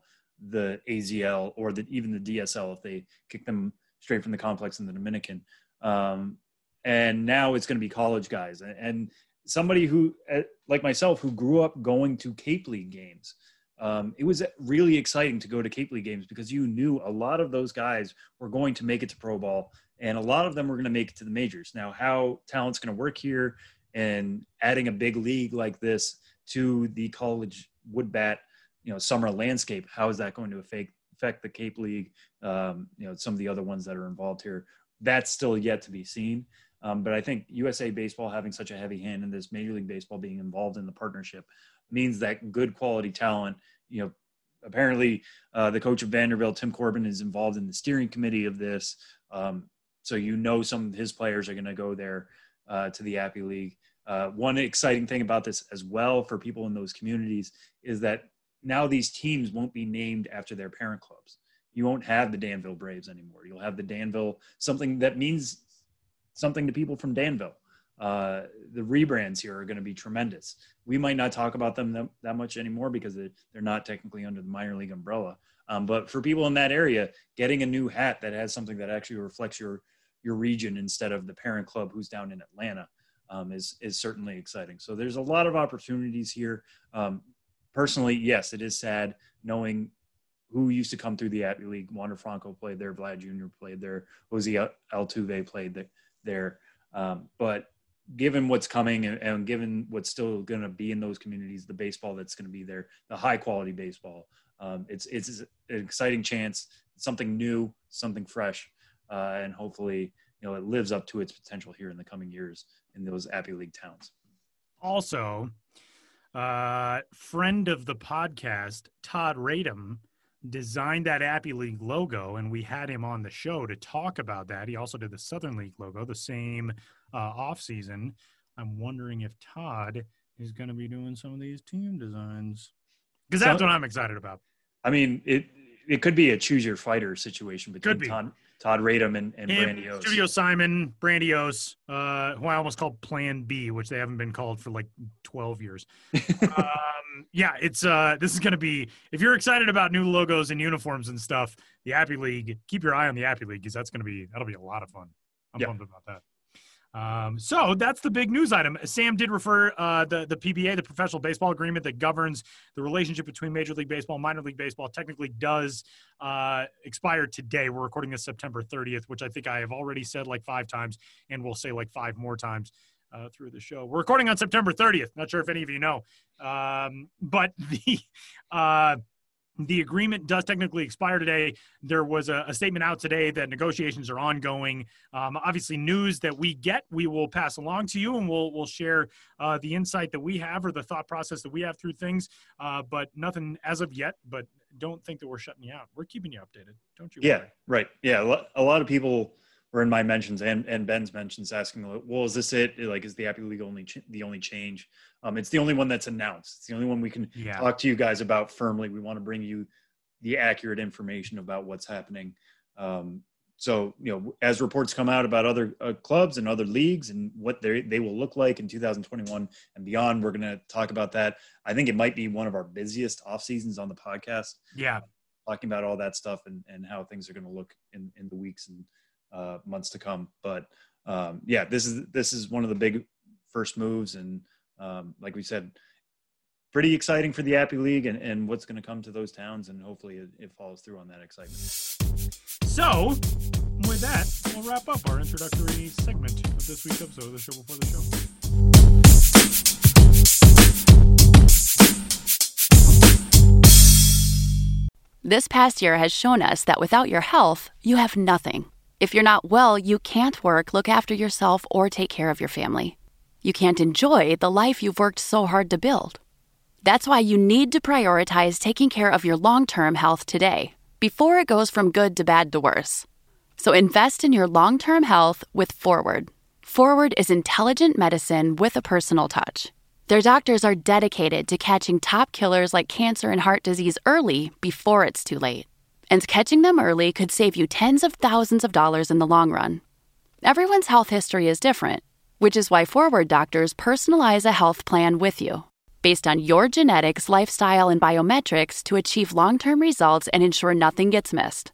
the AZL, or the, even the DSL if they kick them straight from the complex in the Dominican. Um, and now it's going to be college guys, and somebody who, eh, like myself, who grew up going to Cape League games um, it was really exciting to go to Cape League games because you knew a lot of those guys were going to make it to pro ball and a lot of them were going to make it to the majors. Now, how talent's going to work here and adding a big league like this to the college wood bat, you know, summer landscape, how is that going to affect, affect the Cape League, um, you know, some of the other ones that are involved here? That's still yet to be seen. Um, but I think USA Baseball having such a heavy hand in this, Major League Baseball being involved in the partnership, means that good quality talent, you know, apparently uh, the coach of Vanderbilt, Tim Corbin, is involved in the steering committee of this. Um, so you know some of his players are going to go there uh, to the Appy League. Uh, one exciting thing about this as well for people in those communities is that now these teams won't be named after their parent clubs. You won't have the Danville Braves anymore. You'll have the Danville, something that means something to people from Danville uh, the rebrands here are going to be tremendous. We might not talk about them that, that much anymore because they're not technically under the minor league umbrella. Um, but for people in that area, getting a new hat that has something that actually reflects your your region instead of the parent club who's down in Atlanta um, is is certainly exciting. So there's a lot of opportunities here. Um, personally, yes, it is sad knowing who used to come through the Appy League. Wander Franco played there, Vlad Jr. played there, Jose Altuve played there. Um, but given what's coming and, and given what's still going to be in those communities, the baseball that's going to be there, the high quality baseball, um, it's it's an exciting chance, something new, something fresh, uh, and hopefully you know it lives up to its potential here in the coming years in those Appy League towns. Also, uh, friend of the podcast, Todd Radom designed that Appy League logo, and we had him on the show to talk about that. He also did the Southern League logo, the same uh, off season. I'm wondering if Todd is going to be doing some of these team designs because that's what I'm excited about. I mean, it it could be a choose your fighter situation between be. Todd, Todd Radom and, and Brandiose. Studio Simon, Brandiose, uh, who I almost called Plan B, which they haven't been called for like 12 years. um, yeah, it's uh, this is going to be. If you're excited about new logos and uniforms and stuff, the Appy League, keep your eye on the Appy League because that's going to be that'll be a lot of fun. I'm yep. pumped about that. Um, so that's the big news item. Sam did refer uh, the the PBA, the professional baseball agreement that governs the relationship between Major League Baseball and minor league baseball, technically does uh, expire today. We're recording this September 30th, which I think I have already said like five times, and we'll say like five more times. Uh, through the show, we're recording on September 30th. Not sure if any of you know, um, but the uh, the agreement does technically expire today. There was a, a statement out today that negotiations are ongoing. Um, obviously, news that we get, we will pass along to you, and we'll we'll share uh, the insight that we have or the thought process that we have through things. Uh, but nothing as of yet. But don't think that we're shutting you out. We're keeping you updated. Don't you? Yeah, worry. right. Yeah, a lot of people were in my mentions and, and Ben's mentions asking, well, is this it? Like, is the Appy League only ch- the only change? Um, it's the only one that's announced. It's the only one we can yeah. talk to you guys about firmly. We want to bring you the accurate information about what's happening. Um, so, you know, as reports come out about other uh, clubs and other leagues and what they they will look like in 2021 and beyond, we're going to talk about that. I think it might be one of our busiest off seasons on the podcast. Yeah, talking about all that stuff and and how things are going to look in in the weeks and uh, months to come. But um, yeah, this is this is one of the big first moves, and um, like we said, pretty exciting for the Appy League and, and what's going to come to those towns, and hopefully it, it follows through on that excitement. So, with that, we'll wrap up our introductory segment of this week's episode of the show before the show. This past year has shown us that without your health, you have nothing. If you're not well, you can't work, look after yourself, or take care of your family. You can't enjoy the life you've worked so hard to build. That's why you need to prioritize taking care of your long term health today, before it goes from good to bad to worse. So invest in your long term health with Forward. Forward is intelligent medicine with a personal touch. Their doctors are dedicated to catching top killers like cancer and heart disease early before it's too late and catching them early could save you tens of thousands of dollars in the long run. Everyone's health history is different, which is why Forward Doctors personalize a health plan with you based on your genetics, lifestyle, and biometrics to achieve long term results and ensure nothing gets missed.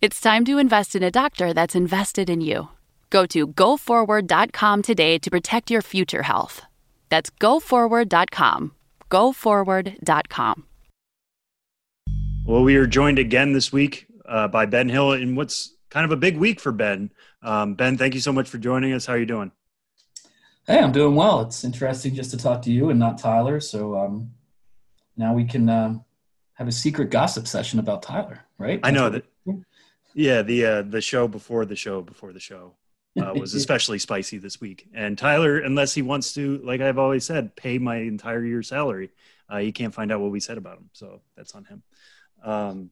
It's time to invest in a doctor that's invested in you. Go to goforward.com today to protect your future health. That's goforward.com. Goforward.com. Well, we are joined again this week uh, by Ben Hill in what's kind of a big week for Ben. Um, ben, thank you so much for joining us. How are you doing? Hey, I'm doing well. It's interesting just to talk to you and not Tyler. So um, now we can uh, have a secret gossip session about Tyler, right? I know that. Yeah, the uh, the show before the show before the show uh, was especially spicy this week. And Tyler, unless he wants to, like I've always said, pay my entire year's salary, uh, he can't find out what we said about him. So that's on him. Um,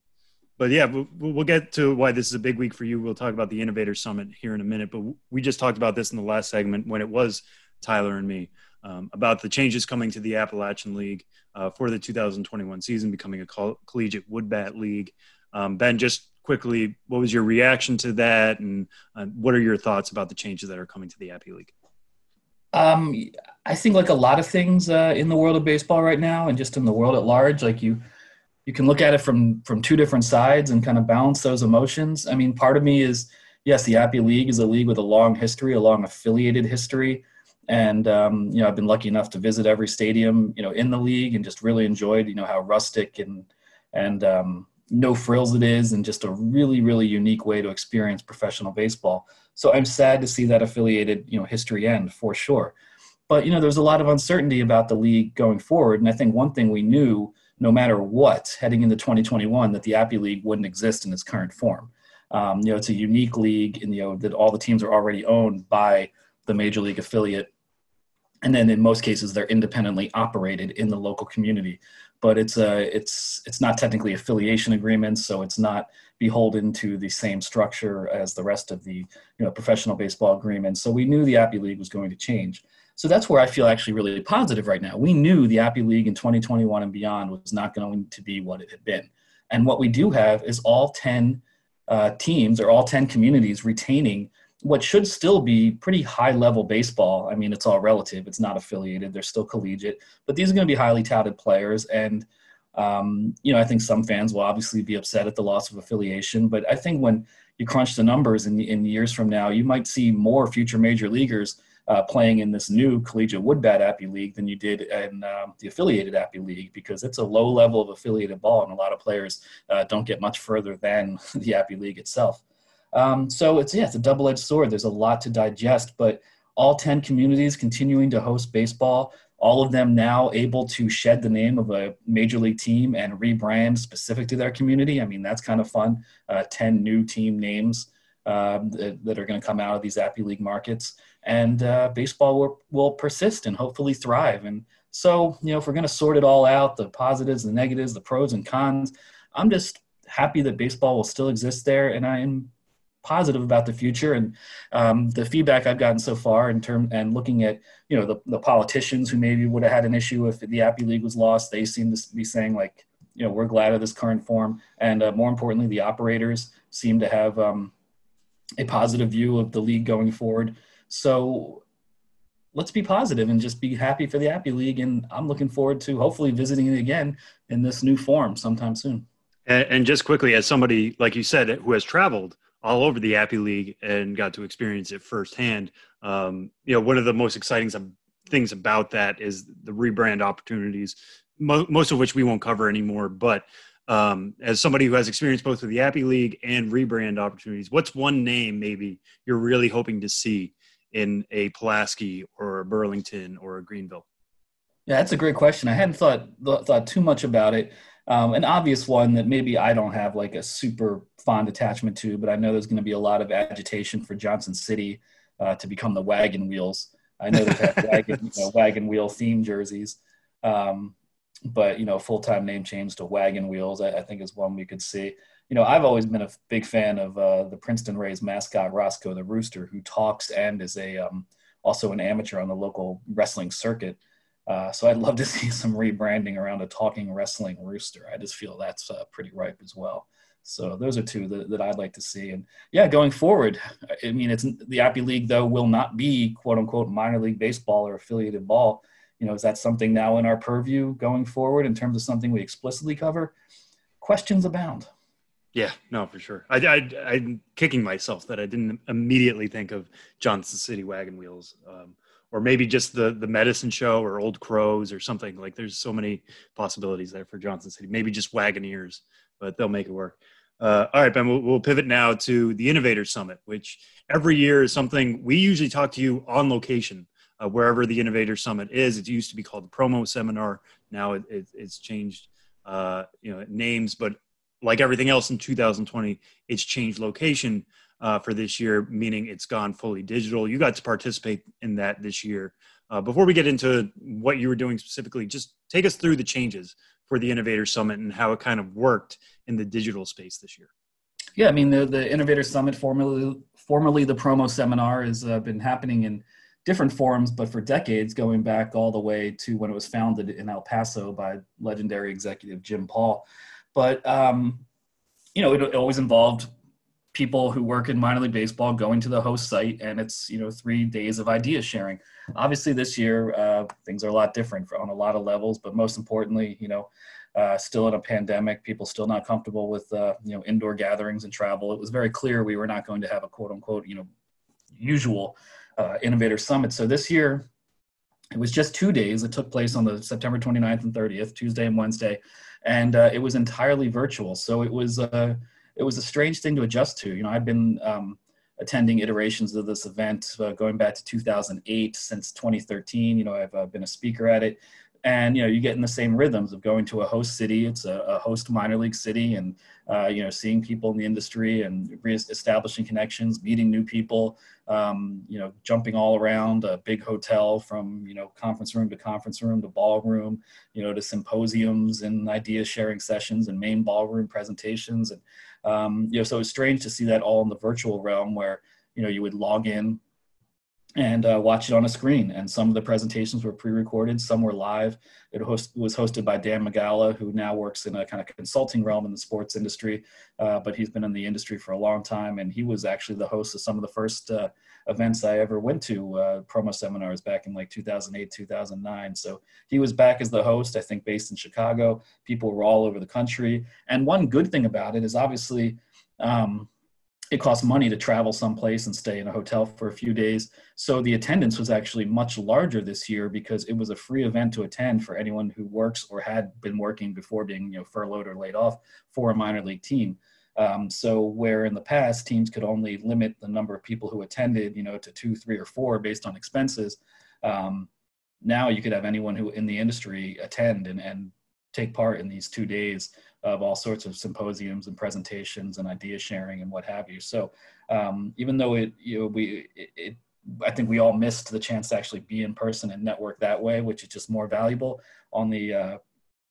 but yeah, we'll, get to why this is a big week for you. We'll talk about the Innovator Summit here in a minute. But we just talked about this in the last segment when it was Tyler and me um, about the changes coming to the Appalachian League uh, for the 2021 season, becoming a coll- collegiate wood bat league. Um, ben, just quickly, what was your reaction to that, and uh, what are your thoughts about the changes that are coming to the Appy League? Um, I think like a lot of things uh, in the world of baseball right now, and just in the world at large, like you you can look at it from from two different sides and kind of balance those emotions. I mean, part of me is yes, the Appy League is a league with a long history, a long affiliated history, and um, you know I've been lucky enough to visit every stadium you know in the league and just really enjoyed you know how rustic and and um, no frills it is and just a really really unique way to experience professional baseball. So I'm sad to see that affiliated you know history end for sure. But you know there's a lot of uncertainty about the league going forward, and I think one thing we knew no matter what, heading into 2021, that the Appy League wouldn't exist in its current form. Um, you know, it's a unique league, and you know that all the teams are already owned by the major league affiliate, and then in most cases they're independently operated in the local community. But it's a uh, it's it's not technically affiliation agreements, so it's not beholden to the same structure as the rest of the you know professional baseball agreements. So we knew the Appy League was going to change. So that's where I feel actually really positive right now. We knew the Appy League in 2021 and beyond was not going to be what it had been. And what we do have is all 10 uh, teams or all 10 communities retaining what should still be pretty high level baseball. I mean, it's all relative, it's not affiliated, they're still collegiate, but these are going to be highly touted players. And, um, you know, I think some fans will obviously be upset at the loss of affiliation, but I think when you crunch the numbers in, in years from now, you might see more future major leaguers uh, playing in this new collegiate woodbat appy league than you did in um, the affiliated appy league because it's a low level of affiliated ball and a lot of players uh, don't get much further than the appy league itself. Um, so it's yeah it's a double-edged sword. There's a lot to digest but all 10 communities continuing to host baseball all of them now able to shed the name of a major league team and rebrand specific to their community. I mean that's kind of fun. Uh, 10 new team names um, that, that, are going to come out of these Appy League markets, and uh, baseball will, will persist and hopefully thrive. And so, you know, if we're going to sort it all out, the positives, the negatives, the pros and cons, I'm just happy that baseball will still exist there, and I'm positive about the future and um, the feedback I've gotten so far in term and looking at you know the, the politicians who maybe would have had an issue if the Appy League was lost, they seem to be saying like you know we're glad of this current form, and uh, more importantly, the operators seem to have um, a positive view of the league going forward. So let's be positive and just be happy for the Appy League, and I'm looking forward to hopefully visiting it again in this new form sometime soon. And, and just quickly, as somebody like you said who has traveled all over the Appy League and got to experience it firsthand. Um, you know, one of the most exciting things about that is the rebrand opportunities, mo- most of which we won't cover anymore. But um, as somebody who has experience both with the Appy League and rebrand opportunities, what's one name maybe you're really hoping to see in a Pulaski or a Burlington or a Greenville? Yeah, that's a great question. I hadn't thought thought too much about it. Um, an obvious one that maybe I don't have like a super fond attachment to, but I know there's going to be a lot of agitation for Johnson City uh, to become the wagon wheels. I know they've had wagon, you know, wagon wheel theme jerseys, um, but you know, full time name change to wagon wheels, I, I, think is one we could see. You know, I've always been a big fan of uh, the Princeton Rays mascot Roscoe the Rooster, who talks and is a um, also an amateur on the local wrestling circuit. Uh, so I'd love to see some rebranding around a talking wrestling rooster. I just feel that's uh, pretty ripe as well. So those are two that, that I'd like to see. And yeah, going forward, I mean, it's the Appy League though will not be quote unquote minor league baseball or affiliated ball. You know, is that something now in our purview going forward in terms of something we explicitly cover? Questions abound. Yeah, no, for sure. I, I, I'm kicking myself that I didn't immediately think of Johnson City Wagon Wheels. Um, or maybe just the the medicine show or old crows or something like there's so many possibilities there for johnson city maybe just wagoneers but they'll make it work uh, all right ben we'll, we'll, pivot now to the innovator summit which every year is something we usually talk to you on location uh, wherever the innovator summit is it used to be called the promo seminar now it, it, it's changed uh, you know names but like everything else in 2020 it's changed location uh, for this year, meaning it's gone fully digital. You got to participate in that this year. Uh, before we get into what you were doing specifically, just take us through the changes for the Innovator Summit and how it kind of worked in the digital space this year. Yeah, I mean the the Innovator Summit, formerly formerly the promo seminar, has uh, been happening in different forms, but for decades, going back all the way to when it was founded in El Paso by legendary executive Jim Paul. But um, you know, it, it always involved people who work in minor league baseball going to the host site and it's you know three days of idea sharing obviously this year uh, things are a lot different on a lot of levels but most importantly you know uh, still in a pandemic people still not comfortable with uh, you know indoor gatherings and travel it was very clear we were not going to have a quote unquote you know usual uh, innovator summit so this year it was just two days it took place on the september 29th and 30th tuesday and wednesday and uh, it was entirely virtual so it was uh, it was a strange thing to adjust to. You know, I've been um, attending iterations of this event uh, going back to 2008 since 2013. You know, I've uh, been a speaker at it and you know you get in the same rhythms of going to a host city. It's a, a host minor league city and uh, you know seeing people in the industry and establishing connections meeting new people um, you know jumping all around a big hotel from you know conference room to conference room to ballroom you know to symposiums and idea sharing sessions and main ballroom presentations. And um, you know so it's strange to see that all in the virtual realm where you know you would log in and uh, watch it on a screen. And some of the presentations were pre-recorded, some were live. It host, was hosted by Dan Migala, who now works in a kind of consulting realm in the sports industry, uh, but he's been in the industry for a long time. And he was actually the host of some of the first uh, events I ever went to, uh, promo seminars back in like 2008, 2009. So he was back as the host, I think based in Chicago. People were all over the country. And one good thing about it is obviously, um, it costs money to travel someplace and stay in a hotel for a few days. So the attendance was actually much larger this year because it was a free event to attend for anyone who works or had been working before being you know furloughed or laid off for a minor league team. Um, so where in the past teams could only limit the number of people who attended, you know, to two, three, or four based on expenses, um, now you could have anyone who in the industry attend and, and take part in these two days of all sorts of symposiums and presentations and idea sharing and what have you. So um, even though it, you know, we, it, it, I think we all missed the chance to actually be in person and network that way, which is just more valuable. On the uh,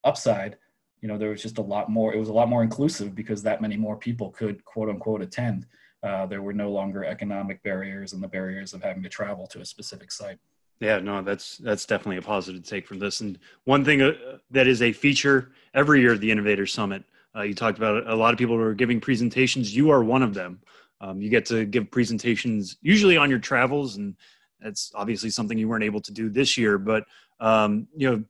upside, you know, there was just a lot more. It was a lot more inclusive because that many more people could quote unquote attend. uh, there were no longer economic barriers and the barriers of having to travel to a specific site. Yeah, no, that's that's definitely a positive take from this. And one thing uh, that is a feature every year at the Innovator Summit, uh, you talked about a lot of people are giving presentations. You are one of them. Um, you get to give presentations usually on your travels, and that's obviously something you weren't able to do this year. But um, you know,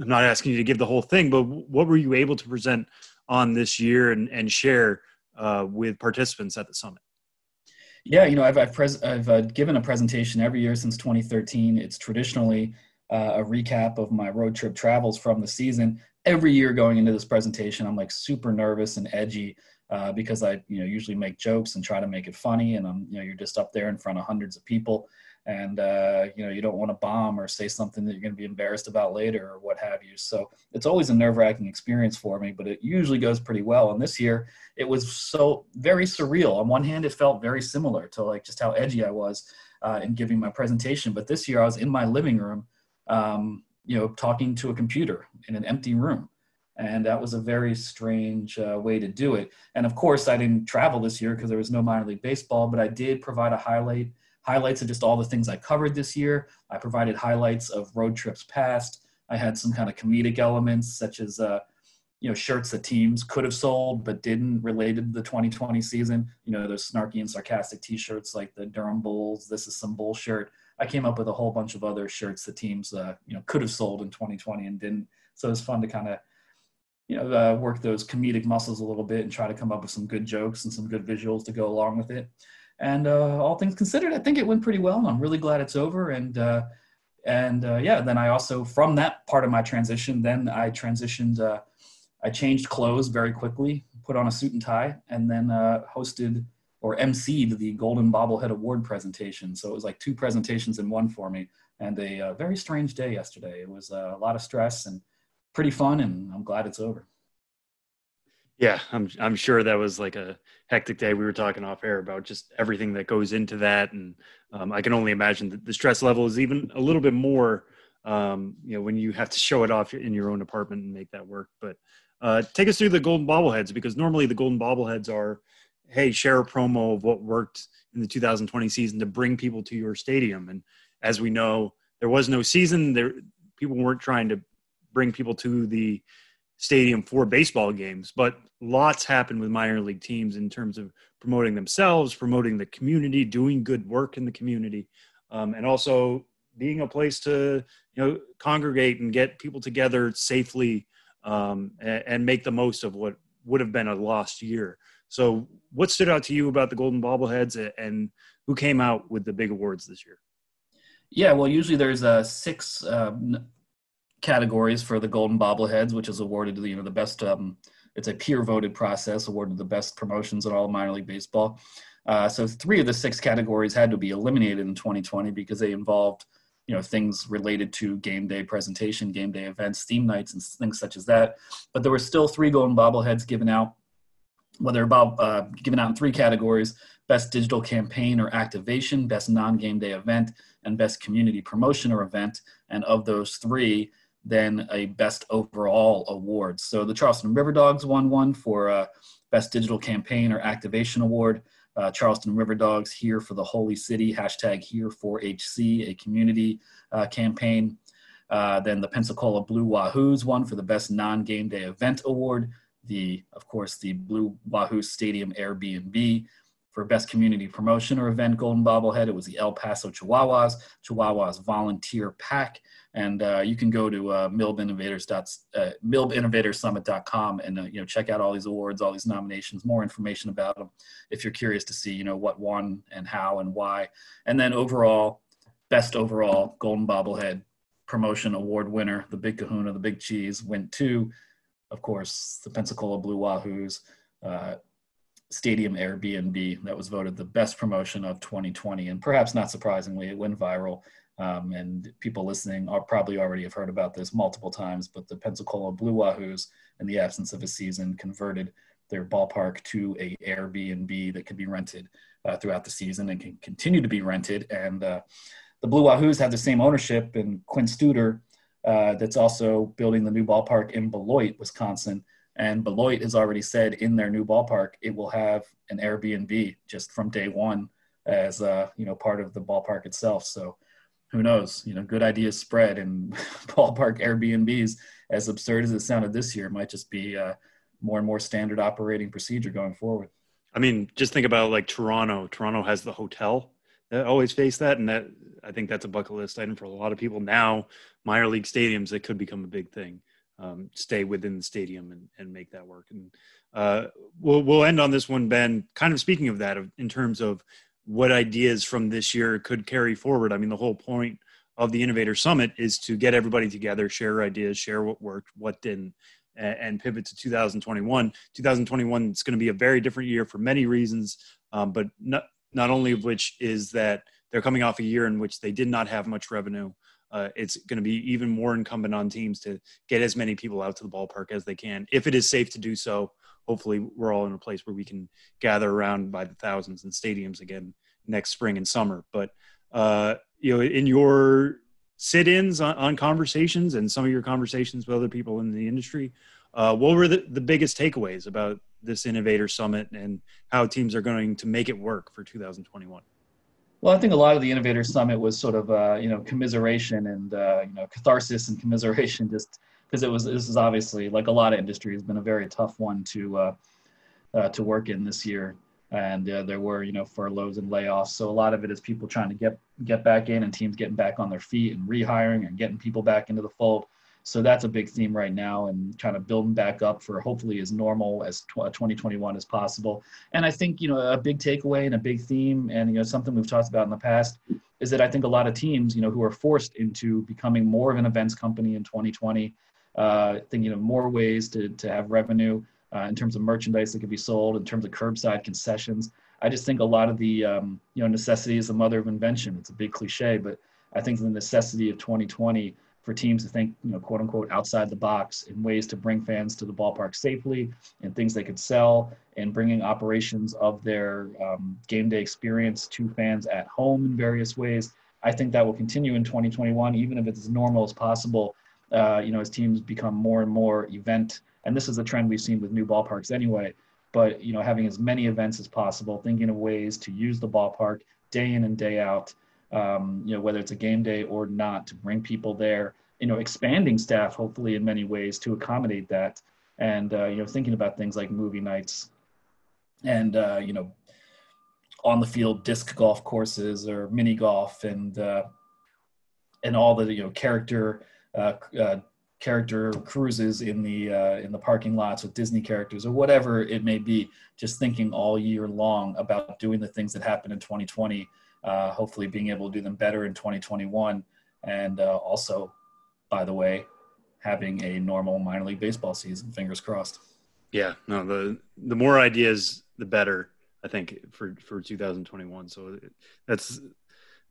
I'm not asking you to give the whole thing, but what were you able to present on this year and, and share uh, with participants at the summit? Yeah, you know, I've I've, pres- I've uh, given a presentation every year since 2013. It's traditionally uh, a recap of my road trip travels from the season. Every year going into this presentation, I'm like super nervous and edgy uh, because I, you know, usually make jokes and try to make it funny. And I'm, you know, you're just up there in front of hundreds of people and uh, you know you don't want to bomb or say something that you're going to be embarrassed about later or what have you. So it's always a nerve-wracking experience for me but it usually goes pretty well. And this year it was so very surreal. On one hand it felt very similar to like just how edgy i was uh, in giving my presentation. But this year i was in my living room um, you know talking to a computer in an empty room. And that was a very strange uh, way to do it. And of course i didn't travel this year because there was no minor league baseball but i did provide a highlight highlights of just all the things I covered this year. I provided highlights of road trips past. I had some kind of comedic elements, such as uh, you know shirts that teams could have sold but didn't related to the 2020 season. You know those snarky and sarcastic T-shirts like the Durham Bulls. This is some bull shirt. I came up with a whole bunch of other shirts that teams uh, you know could have sold in 2020 and didn't. So it was fun to kind of you know uh, work those comedic muscles a little bit and try to come up with some good jokes and some good visuals to go along with it. And uh, all things considered, I think it went pretty well. I'm really glad it's over. And uh, and uh, yeah, then I also from that part of my transition, then I transitioned. Uh, I changed clothes very quickly, put on a suit and tie, and then uh, hosted or emceed the Golden Bobblehead Award presentation. So it was like two presentations in one for me, and a, a uh, very strange day yesterday. It was a lot of stress and pretty fun, and I'm glad it's over. Yeah, I'm I'm sure that was like a hectic day. We were talking off air about just everything that goes into that, and um, I can only imagine that the stress level is even a little bit more. Um, you know, when you have to show it off in your own apartment and make that work. But uh, take us through the golden bobbleheads because normally the golden bobbleheads are, hey, share a promo of what worked in the 2020 season to bring people to your stadium. And as we know, there was no season. There, people weren't trying to bring people to the stadium for baseball games, but lots happen with minor league teams in terms of promoting themselves, promoting the community, doing good work in the community, um, and also being a place to you know congregate and get people together safely um, and, and, make the most of what would have been a lost year. So, what stood out to you about the Golden Bobbleheads, and who came out with the big awards this year? Yeah, well, usually there's uh, six um, categories for the Golden Bobbleheads, which is awarded to the, you know the best. Um, it's a peer voted process awarded the best promotions in all minor league baseball. Uh, so three of the six categories had to be eliminated in 2020 because they involved you know things related to game day presentation, game day events, theme nights, and things such as that. But there were still three Golden Bobbleheads given out. Whether about uh, given out in three categories: best digital campaign or activation, best non-game day event, and best community promotion or event. And of those three, then a best overall award. So the Charleston River Dogs won one for uh, best digital campaign or activation award. Uh, Charleston River Dogs here for the Holy City, hashtag here for HC, a community uh, campaign. Uh, then the Pensacola Blue Wahoos won for the best non-game day event award. The, of course, the Blue Wahoo Stadium Airbnb for best community promotion or event golden bobblehead. It was the El Paso Chihuahuas, Chihuahuas Volunteer Pack. And uh, you can go to uh. Uh, milbinnovatorsummit.com and uh, you know check out all these awards, all these nominations, more information about them if you're curious to see you know what won and how and why. And then overall, best overall Golden Bobblehead promotion award winner, the Big Kahuna, the Big Cheese, went to, of course, the Pensacola Blue Wahoos. Uh, Stadium Airbnb that was voted the best promotion of 2020. And perhaps not surprisingly, it went viral um, and people listening are probably already have heard about this multiple times, but the Pensacola Blue Wahoos, in the absence of a season, converted their ballpark to a Airbnb that could be rented uh, throughout the season and can continue to be rented. And uh, the Blue Wahoos have the same ownership, and Quint Studer, uh, that's also building the new ballpark in Beloit, Wisconsin, And Beloit has already said in their new ballpark it will have an Airbnb just from day one as uh, you know part of the ballpark itself. So who knows? You know, good ideas spread, and ballpark Airbnbs, as absurd as it sounded this year, might just be uh, more and more standard operating procedure going forward. I mean, just think about like Toronto. Toronto has the hotel that always face that, and that I think that's a bucket list item for a lot of people. Now, minor league stadiums that could become a big thing. Um, stay within the stadium and, and make that work. And uh, we'll we'll end on this one, Ben. Kind of speaking of that, in terms of what ideas from this year could carry forward. I mean, the whole point of the Innovator Summit is to get everybody together, share ideas, share what worked, what didn't, and pivot to 2021. 2021 is going to be a very different year for many reasons, um, but not, not only of which is that they're coming off a year in which they did not have much revenue. Uh, it's going to be even more incumbent on teams to get as many people out to the ballpark as they can, if it is safe to do so. Hopefully, we're all in a place where we can gather around by the thousands in stadiums again next spring and summer. But uh, you know, in your sit-ins on, on, conversations and some of your conversations with other people in the industry, uh, what were the, the biggest takeaways about this Innovator Summit and how teams are going to make it work for 2021? Well, I think a lot of the Innovator Summit was sort of uh, you know commiseration and uh, you know catharsis and commiseration, just because it was this is obviously like a lot of industry has been a very tough one to uh, uh to work in this year. And uh, there were you know furloughs and layoffs. So a lot of it is people trying to get get back in and teams getting back on their feet and rehiring and getting people back into the fold so that's a big theme right now and kind of building back up for hopefully as normal as 2021 as possible and i think you know a big takeaway and a big theme and you know something we've talked about in the past is that i think a lot of teams you know who are forced into becoming more of an events company in 2020 uh, thinking of more ways to, to have revenue uh, in terms of merchandise that could be sold, in terms of curbside concessions. I just think a lot of the um, you know necessity is the mother of invention. It's a big cliche, but I think the necessity of 2020 for teams to think you know quote unquote outside the box in ways to bring fans to the ballpark safely and things they could sell and bringing operations of their um, game day experience to fans at home in various ways. I think that will continue in 2021, even if it's as normal as possible. Uh, you know, as teams become more and more event and this is a trend we've seen with new ballparks anyway but you know having as many events as possible thinking of ways to use the ballpark day in and day out um, you know whether it's a game day or not to bring people there you know expanding staff hopefully in many ways to accommodate that and uh, you know thinking about things like movie nights and uh, you know on the field disc golf courses or mini golf and uh, and all the you know character uh, uh, character cruises in the uh, in the parking lots with Disney characters or whatever it may be. Just thinking all year long about doing the things that happened in 2020. Uh, hopefully, being able to do them better in 2021, and uh, also, by the way, having a normal minor league baseball season. Fingers crossed. Yeah, no the the more ideas, the better. I think for for 2021. So that's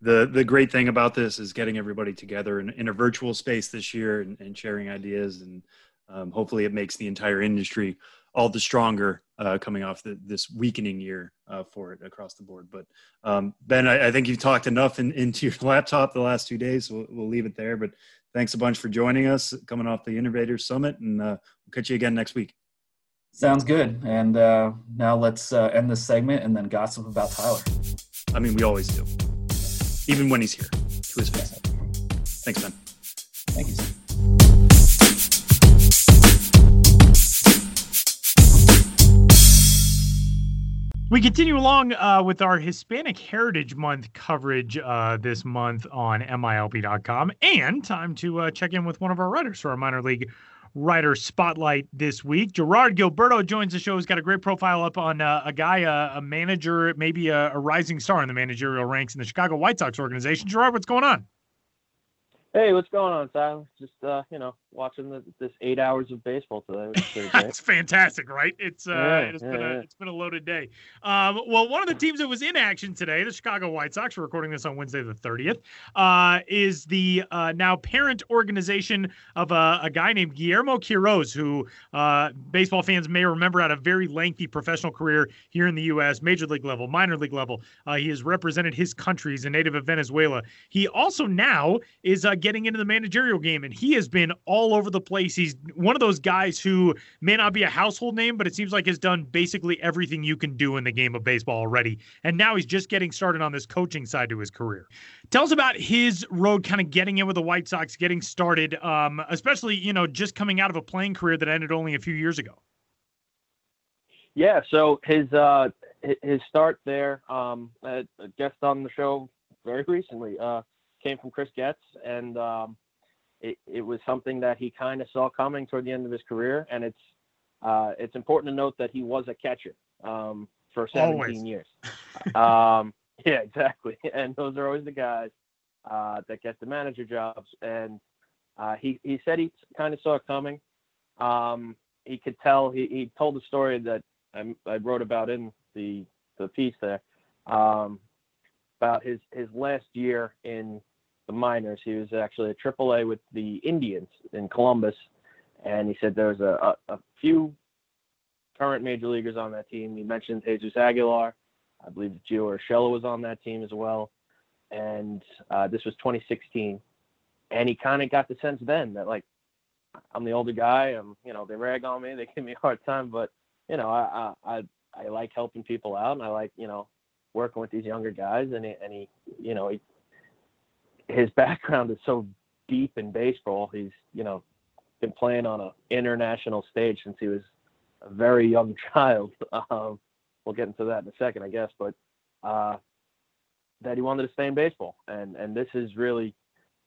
the the great thing about this is getting everybody together in, in a virtual space this year and, and sharing ideas and um, hopefully it makes the entire industry all the stronger uh, coming off the, this weakening year uh, for it across the board. But um, Ben, I, I, think you've talked enough in, into your laptop the last two days. So we'll, we'll, leave it there. But thanks a bunch for joining us coming off the Innovators Summit, and uh, we'll catch you again next week. Sounds good. And uh, now let's uh, end this segment and then gossip about Tyler. I mean, we always do even when he's here to his face. Thanks, Ben. Thank you. We continue along uh, with our Hispanic Heritage Month coverage uh, this month on MILB.com, and time to uh, check in with one of our writers for our minor league writer spotlight this week. Gerard Gilberto joins the show. He's got a great profile up on uh, a guy, uh, a manager, maybe a, a, rising star in the managerial ranks in the Chicago White Sox organization. Gerard, what's going on? Hey, what's going on, Silas? Just uh, you know, watching the, this eight hours of baseball today. It's fantastic, right? It's uh, yeah, it's yeah, been a yeah. it's been a loaded day. Um, well, one of the teams that was in action today, the Chicago White Sox, we're recording this on Wednesday the thirtieth, uh, is the uh, now parent organization of a, a, guy named Guillermo Quiroz, who uh, baseball fans may remember had a very lengthy professional career here in the U.S., major league level, minor league level. Uh, he has represented his country. He's a native of Venezuela. He also now is uh, getting into the managerial game, and he has been all over the place. He's one of those guys who may not be a household name, but it seems like has done basically everything you can do in the game of baseball already. And now he's just getting started on this coaching side to his career. Tell us about his road, kind of getting in with the White Sox, getting started, um, especially you know just coming out of a playing career that ended only a few years ago. Yeah, so his uh, his start there, um, a guest on the show very recently, uh, came from Chris Getz, and um, it, it was something that he kind of saw coming toward the end of his career. And it's uh, it's important to note that he was a catcher um, for 17 always. years. um, yeah, exactly. And those are always the guys uh, that get the manager jobs. And uh, he he said he kind of saw it coming. Um, he could tell. He, he told the story that I, I wrote about in the the piece there um, about his his last year in the minors. He was actually a AAA with the Indians in Columbus, and he said there was a, a, a few current major leaguers on that team. He mentioned Jesus Aguilar. I believe Gio Urshela was on that team as well. And uh, this was 2016. And he kind of got the sense then that, like, I'm the older guy. I'm, you know, they rag on me. They give me a hard time. But, you know, I, I, I, I like helping people out and I like, you know, working with these younger guys. And he, and he you know, he, his background is so deep in baseball. He's, you know, been playing on an international stage since he was a very young child. Um, we'll get into that in a second, I guess. But uh, that he wanted to stay in baseball, and and this is really,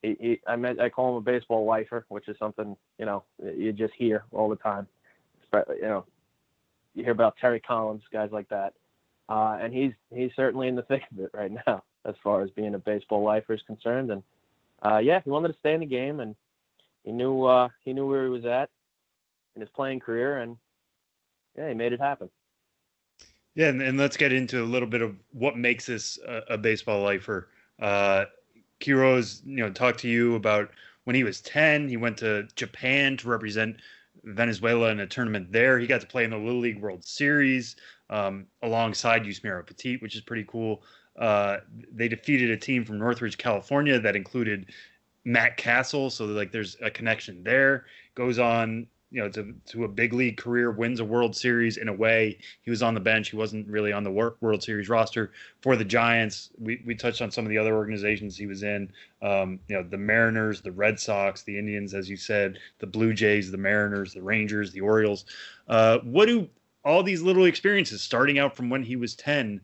he, he, I meant I call him a baseball lifer, which is something you know you just hear all the time. You know, you hear about Terry Collins, guys like that, uh, and he's he's certainly in the thick of it right now as far as being a baseball lifer is concerned. And uh, yeah, he wanted to stay in the game, and he knew uh, he knew where he was at in his playing career, and yeah, he made it happen. Yeah, and, and let's get into a little bit of what makes this a, a baseball lifer. Uh, Quiroz, you know, talked to you about when he was 10, he went to Japan to represent Venezuela in a tournament there. He got to play in the Little League World Series um, alongside Yusmeiro Petit, which is pretty cool. Uh, they defeated a team from Northridge, California that included Matt Cassel. So like there's a connection there. Goes on, you know, to, to a big league career, wins a World Series in a way. He was on the bench. He wasn't really on the World Series roster for the Giants. We, we touched on some of the other organizations he was in. Um, you know, the Mariners, the Red Sox, the Indians, as you said, the Blue Jays, the Mariners, the Rangers, the Orioles. Uh, what do all these little experiences starting out from when he was 10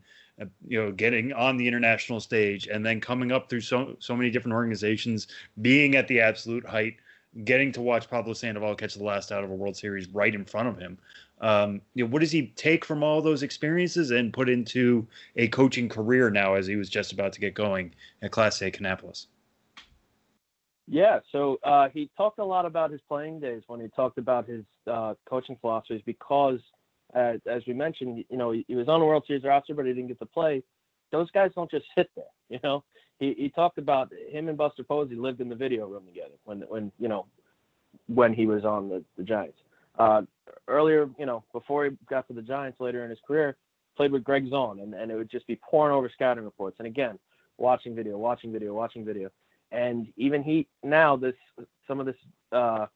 you know, getting on the international stage and then coming up through so so many different organizations, being at the absolute height getting to watch Pablo Sandoval catch the last out of a World Series right in front of him. Um, you know, what does he take from all those experiences and put into a coaching career now as he was just about to get going at Class A Kannapolis? Yeah, so uh, he talked a lot about his playing days when he talked about his uh, coaching philosophies because, uh, as we mentioned, you know, he, he was on a World Series roster, but he didn't get to play. Those guys don't just sit there, you know he, he talked about him and Buster Posey lived in the video room together when when you know when he was on the, the Giants. Uh, earlier, you know, before he got to the Giants later in his career, played with Greg Zaun, and, and it would just be pouring over scouting reports. And again, watching video, watching video, watching video. And even he now this some of this uh,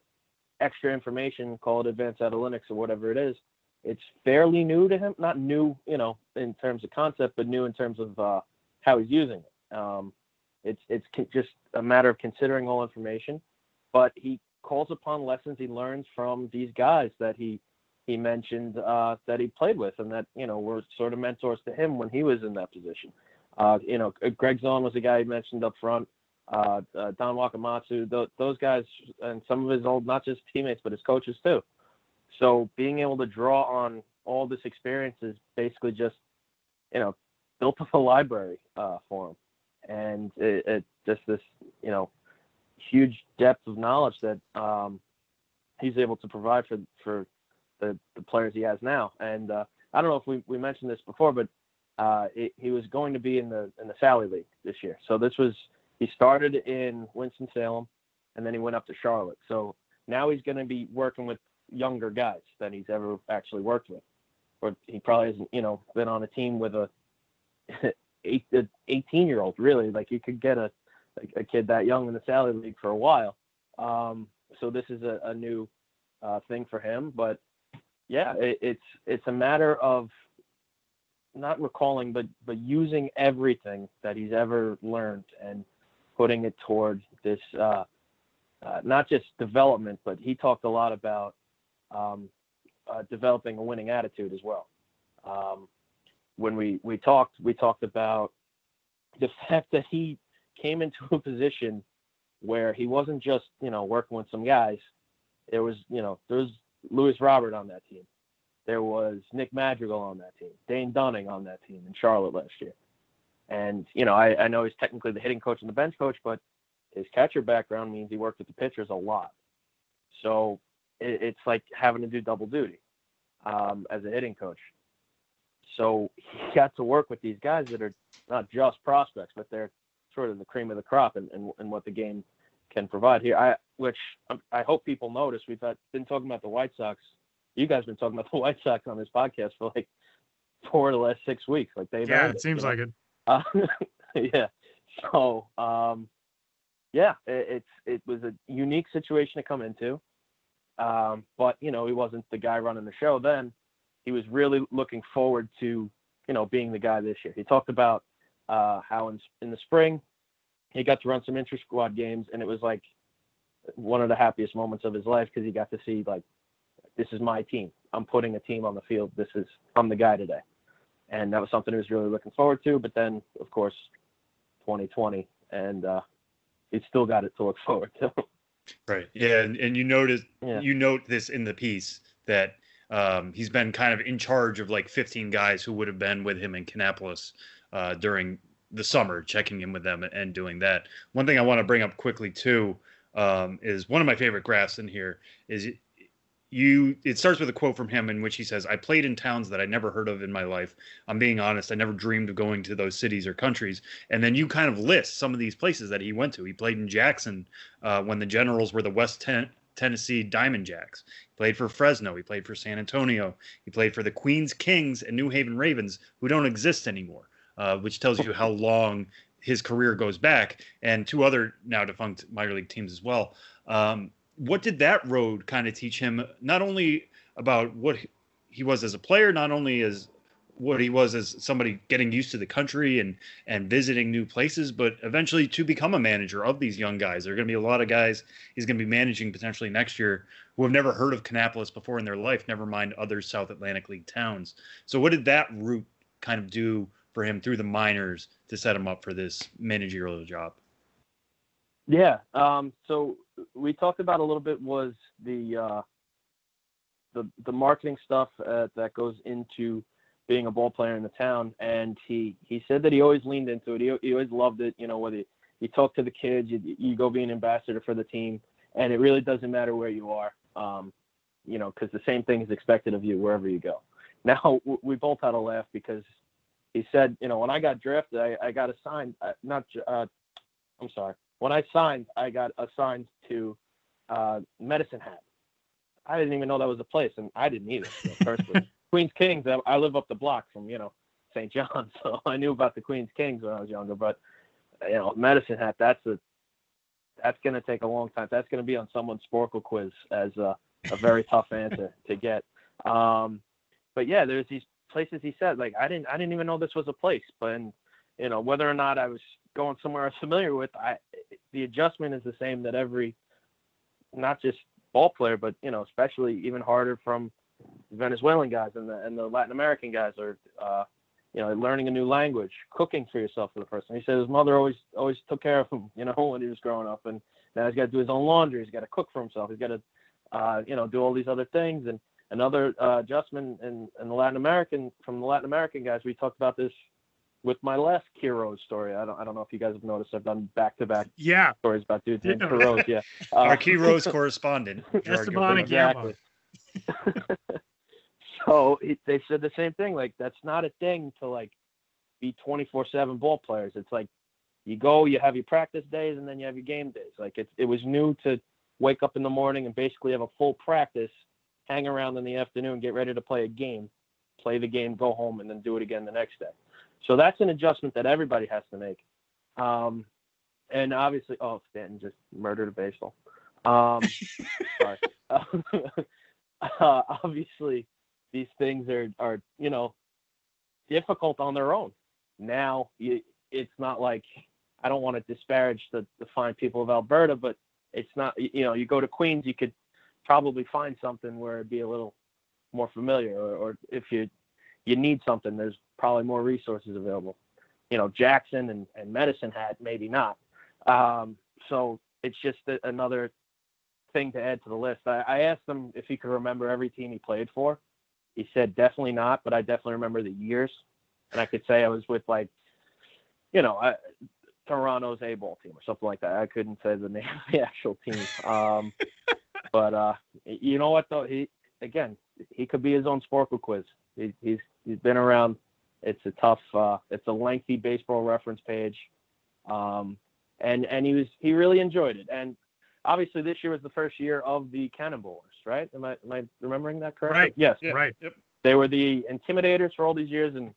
extra information called advanced analytics or whatever it is, it's fairly new to him. Not new, you know, in terms of concept, but new in terms of uh, how he's using it. Um, it's it's just a matter of considering all information, but he calls upon lessons he learns from these guys that he he mentioned uh, that he played with and that you know were sort of mentors to him when he was in that position. Uh, you know, Greg Zaun was a guy he mentioned up front. Uh, uh, Don Wakamatsu, th- those guys, and some of his old not just teammates but his coaches too. So being able to draw on all this experience is basically just, you know, built up a library uh, for him and it, it just this you know huge depth of knowledge that um, he's able to provide for for the, the players he has now. And uh, I don't know if we, we mentioned this before, but uh, it, he was going to be in the in the Sally League this year. So this was he started in Winston Salem, and then he went up to Charlotte. So now he's going to be working with younger guys than he's ever actually worked with, or he probably hasn't you know been on a team with a eight, 18 year old really like you could get a a, kid that young in the Sally League for a while. Um, so this is a, a new uh, thing for him. But yeah, it, it's it's a matter of not recalling, but but using everything that he's ever learned and putting it toward this uh, uh, not just development, but he talked a lot about um, uh, developing a winning attitude as well. Um, when we we talked, we talked about the fact that he came into a position where he wasn't just you know working with some guys. There was you know there was Luis Robert on that team. There was Nick Madrigal on that team, Dane Dunning on that team in Charlotte last year. And you know I, I know he's technically the hitting coach and the bench coach, but his catcher background means he worked with the pitchers a lot. So it, it's like having to do double duty um, as a hitting coach. So he got to work with these guys that are not just prospects, but they're sort of the cream of the crop and, and, and what the game can provide here. I which I hope people notice. We've had, been talking about the White Sox. You guys been talking about the White Sox on this podcast for like four of the last six weeks. Like they've yeah, it seems know? like it. Uh, yeah. So um, yeah, it, it's it was a unique situation to come into. Um, but you know, he wasn't the guy running the show then. He was really looking forward to, you know, being the guy this year. He talked about uh, how in, in the spring he got to run some inter squad games, and it was like one of the happiest moments of his life because he got to see like, this is my team. I'm putting a team on the field. This is I'm the guy today, and that was something he was really looking forward to. But then, of course, 2020, and uh, he's still got it to look forward to. Right. Yeah, and, and you notice Yeah. you note this in the piece that um, he's been kind of in charge of like 15 guys who would have been with him in Kannapolis uh, during the summer, checking in with them and doing that. One thing I want to bring up quickly too um, is one of my favorite graphs in here is you. It starts with a quote from him in which he says, "I played in towns that I never heard of in my life. I'm being honest. I never dreamed of going to those cities or countries." And then you kind of list some of these places that he went to. He played in Jackson uh, when the Generals were the West Ten- Tennessee Diamond Jacks. He played for Fresno. He played for San Antonio. He played for the Queens Kings and New Haven Ravens, who don't exist anymore, uh, which tells you how long his career goes back, and two other now defunct minor league teams as well. Um, what did that road kind of teach him, not only about what he was as a player, not only as what he was as somebody getting used to the country and and visiting new places, but eventually to become a manager of these young guys. There are going to be a lot of guys he's going to be managing potentially next year who have never heard of Kannapolis before in their life, never mind other South Atlantic League towns. So what did that route kind of do for him through the minors to set him up for this managerial job? Yeah. Um, so we talked about a little bit was the uh, the the marketing stuff uh, that goes into being a ball player in the town, and he he said that he always leaned into it. He, he always loved it. You know, whether you, talk to the kids, you, you go be an ambassador for the team, and it really doesn't matter where you are. Um, you know, because the same thing is expected of you wherever you go. Now we both had a laugh because he said, you know, when I got drafted, I, I got assigned, uh, not, uh, I'm sorry, when I signed, I got assigned to uh, Medicine Hat. I didn't even know that was a place, and I didn't either know, personally. Queens Kings, I, I live up the block from you know St. John, so I knew about the Queens Kings when I was younger. But you know, Medicine Hat, that's a that's going to take a long time. That's going to be on someone's Sporcle quiz as a, a very tough answer to get. Um, but yeah, there's these places he said like I didn't I didn't even know this was a place, but and, you know whether or not I was going somewhere I was familiar with, I the adjustment is the same that every not just ball player, but you know especially even harder from Venezuelan guys and the and the Latin American guys are uh, you know learning a new language, cooking for yourself for the first time. He said his mother always always took care of him, you know, when he was growing up, and now he's got to do his own laundry. He's got to cook for himself. He's got to uh, you know do all these other things and another uh, adjustment in, in the Latin American from the Latin American guys. We talked about this with my last Quiroz story. I don't I don't know if you guys have noticed. I've done back to back Yeah, stories about dudes named Yeah. Quiroz. Yeah, Our Uh, Quiroz correspondent. Gerard Esteban Gilberto. and Exactly. so it, they said the same thing. Like that's not a thing to like be 24/7 ball players. It's like you go, you have your practice days, and then you have your game days. Like it it was new to wake up in the morning and basically have a full practice, hang around in the afternoon, get ready to play a game, play the game, go home, and then do it again the next day. So that's an adjustment that everybody has to make. Um, and obviously, oh, Stanton just murdered a baseball. Um, sorry. uh, obviously, these things are are you know difficult on their own. Now, you, it's not like I don't want to disparage the, the fine people of Alberta, but it's not you know you go to Queens, you could probably find something where it'd be a little more familiar, or, or if you you need something, there's probably more resources available. You know, Jackson and, and Medicine Hat, maybe not. Um, so it's just another thing to add to the list. I, I asked him if he could remember every team he played for. He said definitely not, but I definitely remember the years, and I could say I was with like, you know, I, Toronto's A ball team or something like that. I couldn't say the name of the actual team. Um, but uh, you know what though? He again, he could be his own Sporcle quiz. He, he's he's been around. It's a tough. Uh, it's a lengthy baseball reference page, um, and and he was he really enjoyed it. And obviously, this year was the first year of the Cannonballers, right? Am I am I remembering that correctly? Right. Yes. Yeah. Right. Yep. They were the intimidators for all these years, and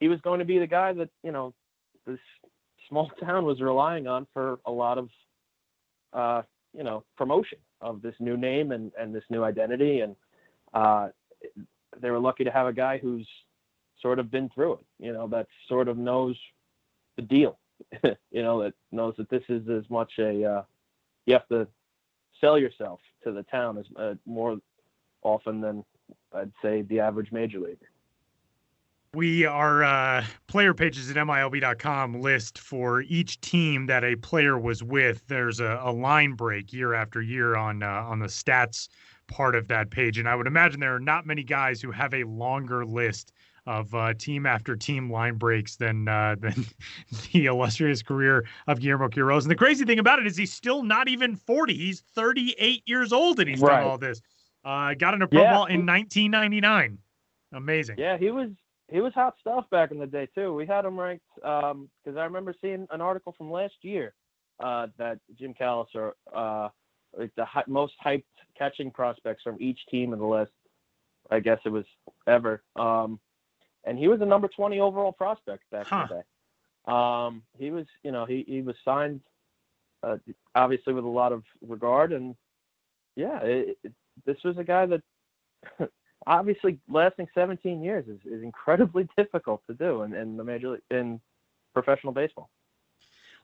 he was going to be the guy that you know this small town was relying on for a lot of uh, you know promotion of this new name and and this new identity and uh, they were lucky to have a guy who's sort of been through it you know that sort of knows the deal you know that knows that this is as much a uh, you have to sell yourself to the town as uh, more often than I'd say the average major leaguer. We our uh, player pages at milb.com list for each team that a player was with. There's a, a line break year after year on uh, on the stats part of that page and i would imagine there are not many guys who have a longer list of uh, team after team line breaks than uh, than the illustrious career of Guillermo Quiroz. And the crazy thing about it is he's still not even 40. He's 38 years old and he's Right. done all this. Uh, got into pro Yeah. ball in 1999. Amazing. Yeah, he was he was hot stuff back in the day too. We had him ranked um because I remember seeing an article from last year uh, that Jim Callis or uh, like the most hyped catching prospects from each team in the list. I guess it was ever. Um, and he was a number 20 overall prospect back Huh. in the day. Um, he was, you know, he, he was signed uh, obviously with a lot of regard. And yeah, it, it, this was a guy that obviously lasting 17 years is, is incredibly difficult to do in, in the major league, in professional baseball.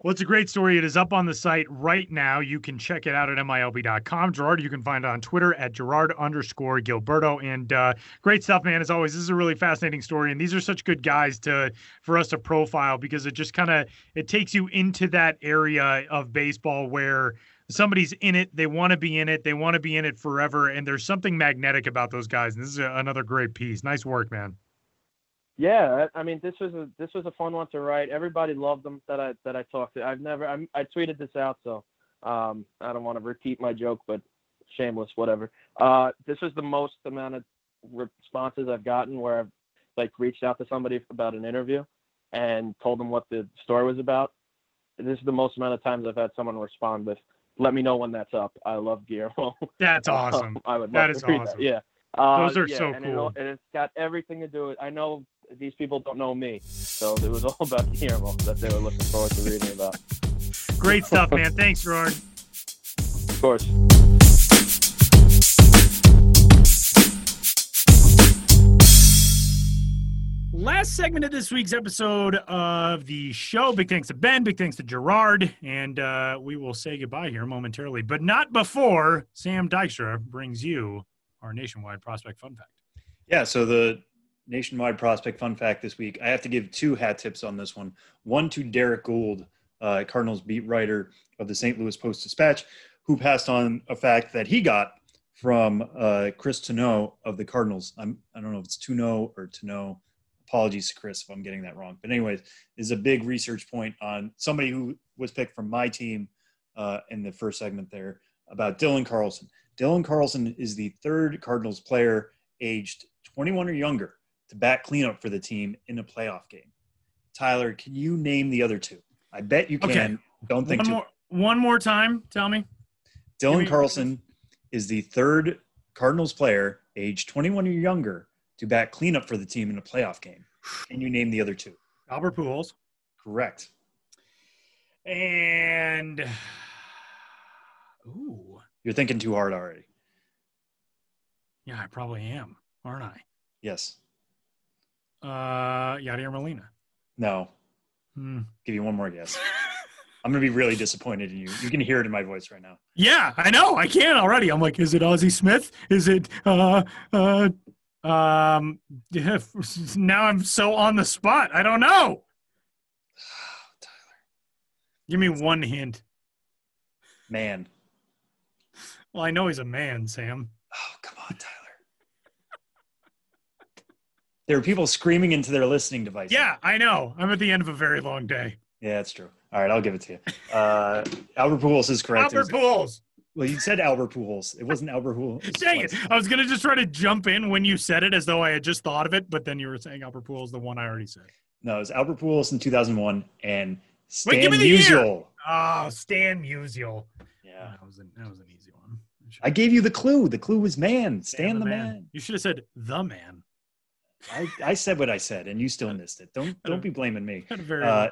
Well, it's a great story. It is up on the site right now. You can check it out at MILB.com. Gerard, you can find it on Twitter at Gerard underscore Gilberto. And uh, great stuff, man. As always, this is a really fascinating story. And these are such good guys to for us to profile because it just kind of it takes you into that area of baseball where somebody's in it, they want to be in it, they want to be in it forever, and there's something magnetic about those guys. And this is a, another great piece. Nice work, man. Yeah, I I mean this was a this was a fun one to write. Everybody loved them that I that I talked to. I've never I, I tweeted this out, so um, I don't want to repeat my joke, but shameless, whatever. Uh, this was the most amount of responses I've gotten where I've like reached out to somebody about an interview and told them what the story was about. This is the most amount of times I've had someone respond with, "Let me know when that's up. I love Guillermo." That's awesome. I would That is awesome. that. Yeah. Uh, Those are yeah, so and it- cool. and it's got everything to do with. I know these people don't know me, so it was all about Guillermo that they were looking forward to reading about. Great stuff, man. Thanks, Gerard. Of course. Last segment of this week's episode of the show. Big thanks to Ben. Big thanks to Gerard. And uh, we will say goodbye here momentarily, but not before Sam Dykstra brings you our nationwide prospect fun fact. Yeah, so the nationwide prospect fun fact this week, I have to give two hat tips on this one. One to Derrick Goold, uh, Cardinals beat writer of the St. Louis Post Dispatch, who passed on a fact that he got from uh, Chris Tano of the Cardinals. I'm, I don't know if it's Tuno or Tano. Apologies to Chris if I'm getting that wrong. But anyways, is a big research point on somebody who was picked from my team uh, in the first segment there about Dylan Carlson. Dylan Carlson is the third Cardinals player aged 21 or younger to bat cleanup for the team in a playoff game. Tyler, can you name the other two? I bet you can. Okay. Don't think One too. more, one more time. Tell me. Dylan me- Carlson is the third Cardinals player age 21 or younger to bat cleanup for the team in a playoff game. Can you name the other two? Albert Pujols. Correct. And ooh, You're thinking too hard already. yeah, I probably am, aren't I? Yes. Uh, Yadier Molina. No. Hmm. Give you one more guess. I'm gonna be really disappointed in you. You can hear it in my voice right now. Yeah, I know. I can already. I'm like, is it Ozzie Smith? Is it uh uh um yeah, now I'm so on the spot. I don't know. Tyler. Give me one hint. Man. Well, I know he's a man, Sam. Oh, come on, Tyler. There are people screaming into their listening device. Yeah, I know. I'm at the end of a very long day. Yeah, that's true. All right, I'll give it to you. Uh, Albert Pujols is correct. Albert Pujols. Well, you said Albert Pujols. It wasn't Albert Pujols. Dang it. I was gonna just try to jump in when you said it as though I had just thought of it, but then you were saying Albert Pujols, the one I already said. No, it was Albert Pujols in 2001 and Stan Wait, give me the year. Musial. Oh, Stan Musial. Yeah. That was an, that was an easy one. I gave you the clue. The clue was man. Stan, the, man. You should have said the man. I, I said what I said, and you still missed it. Don't don't be blaming me. Uh,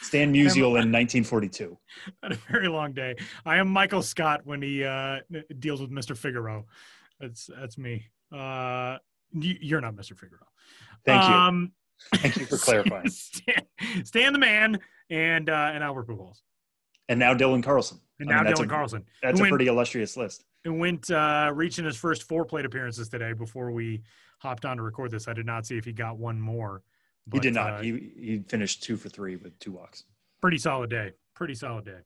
Stan Musial in 1942. had a very long day. I am Michael Scott when he uh, deals with Mr. Figaro. That's that's me. Uh, you, you're not Mr. Figaro. Thank you. Um, Thank you for clarifying. Stan, Stan the man and uh, and Albert Pujols And now Dylan Carlson. and I mean, now that's Dylan a- Carlson. That's who a went, pretty illustrious list. who went uh, reaching his first four plate appearances today before we hopped on to record this. I did not see if he got one more. he did not. uh, he he finished two for three with two walks. pretty solid day. Pretty solid day.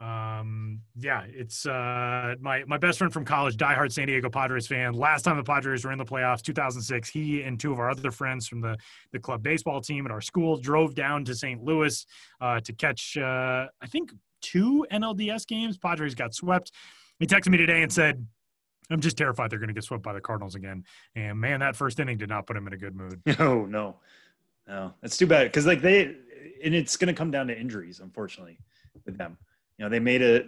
Um, yeah, it's uh, my my best friend from college, diehard San Diego Padres fan. Last time the Padres were in the playoffs, 2006, he and two of our other friends from the the club baseball team at our school drove down to St. Louis uh, to catch, uh, I think, two NLDS games. Padres got swept. He texted me today and said, "I'm just terrified they're going to get swept by the Cardinals again." And man, that first inning did not put him in a good mood. No, no, no. That's too bad because like they, and it's going to come down to injuries, unfortunately, with them. You know, they made a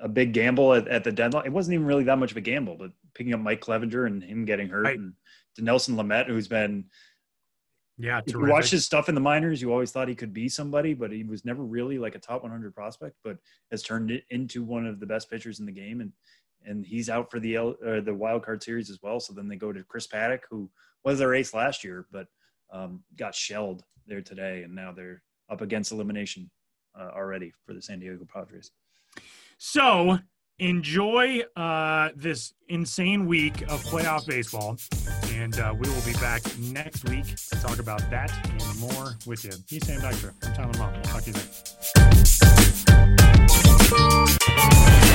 a big gamble at, at the deadline. It wasn't even really that much of a gamble, but picking up Mike Clevinger and him getting hurt, and Dinelson Lamet, who's been Yeah, you watch his stuff in the minors, you always thought he could be somebody, but he was never really like a top 100 prospect. But has turned it into one of the best pitchers in the game, and and he's out for the uh, the wild card series as well. So then they go to Chris Paddack, who was their ace last year, but um, got shelled there today, and now they're up against elimination uh, already for the San Diego Padres. So enjoy uh, this insane week of playoff baseball, and uh, we will be back next week to talk about that and more with you. He's Sam Dykstra. I'm Tyler Maun. We'll talk to you then.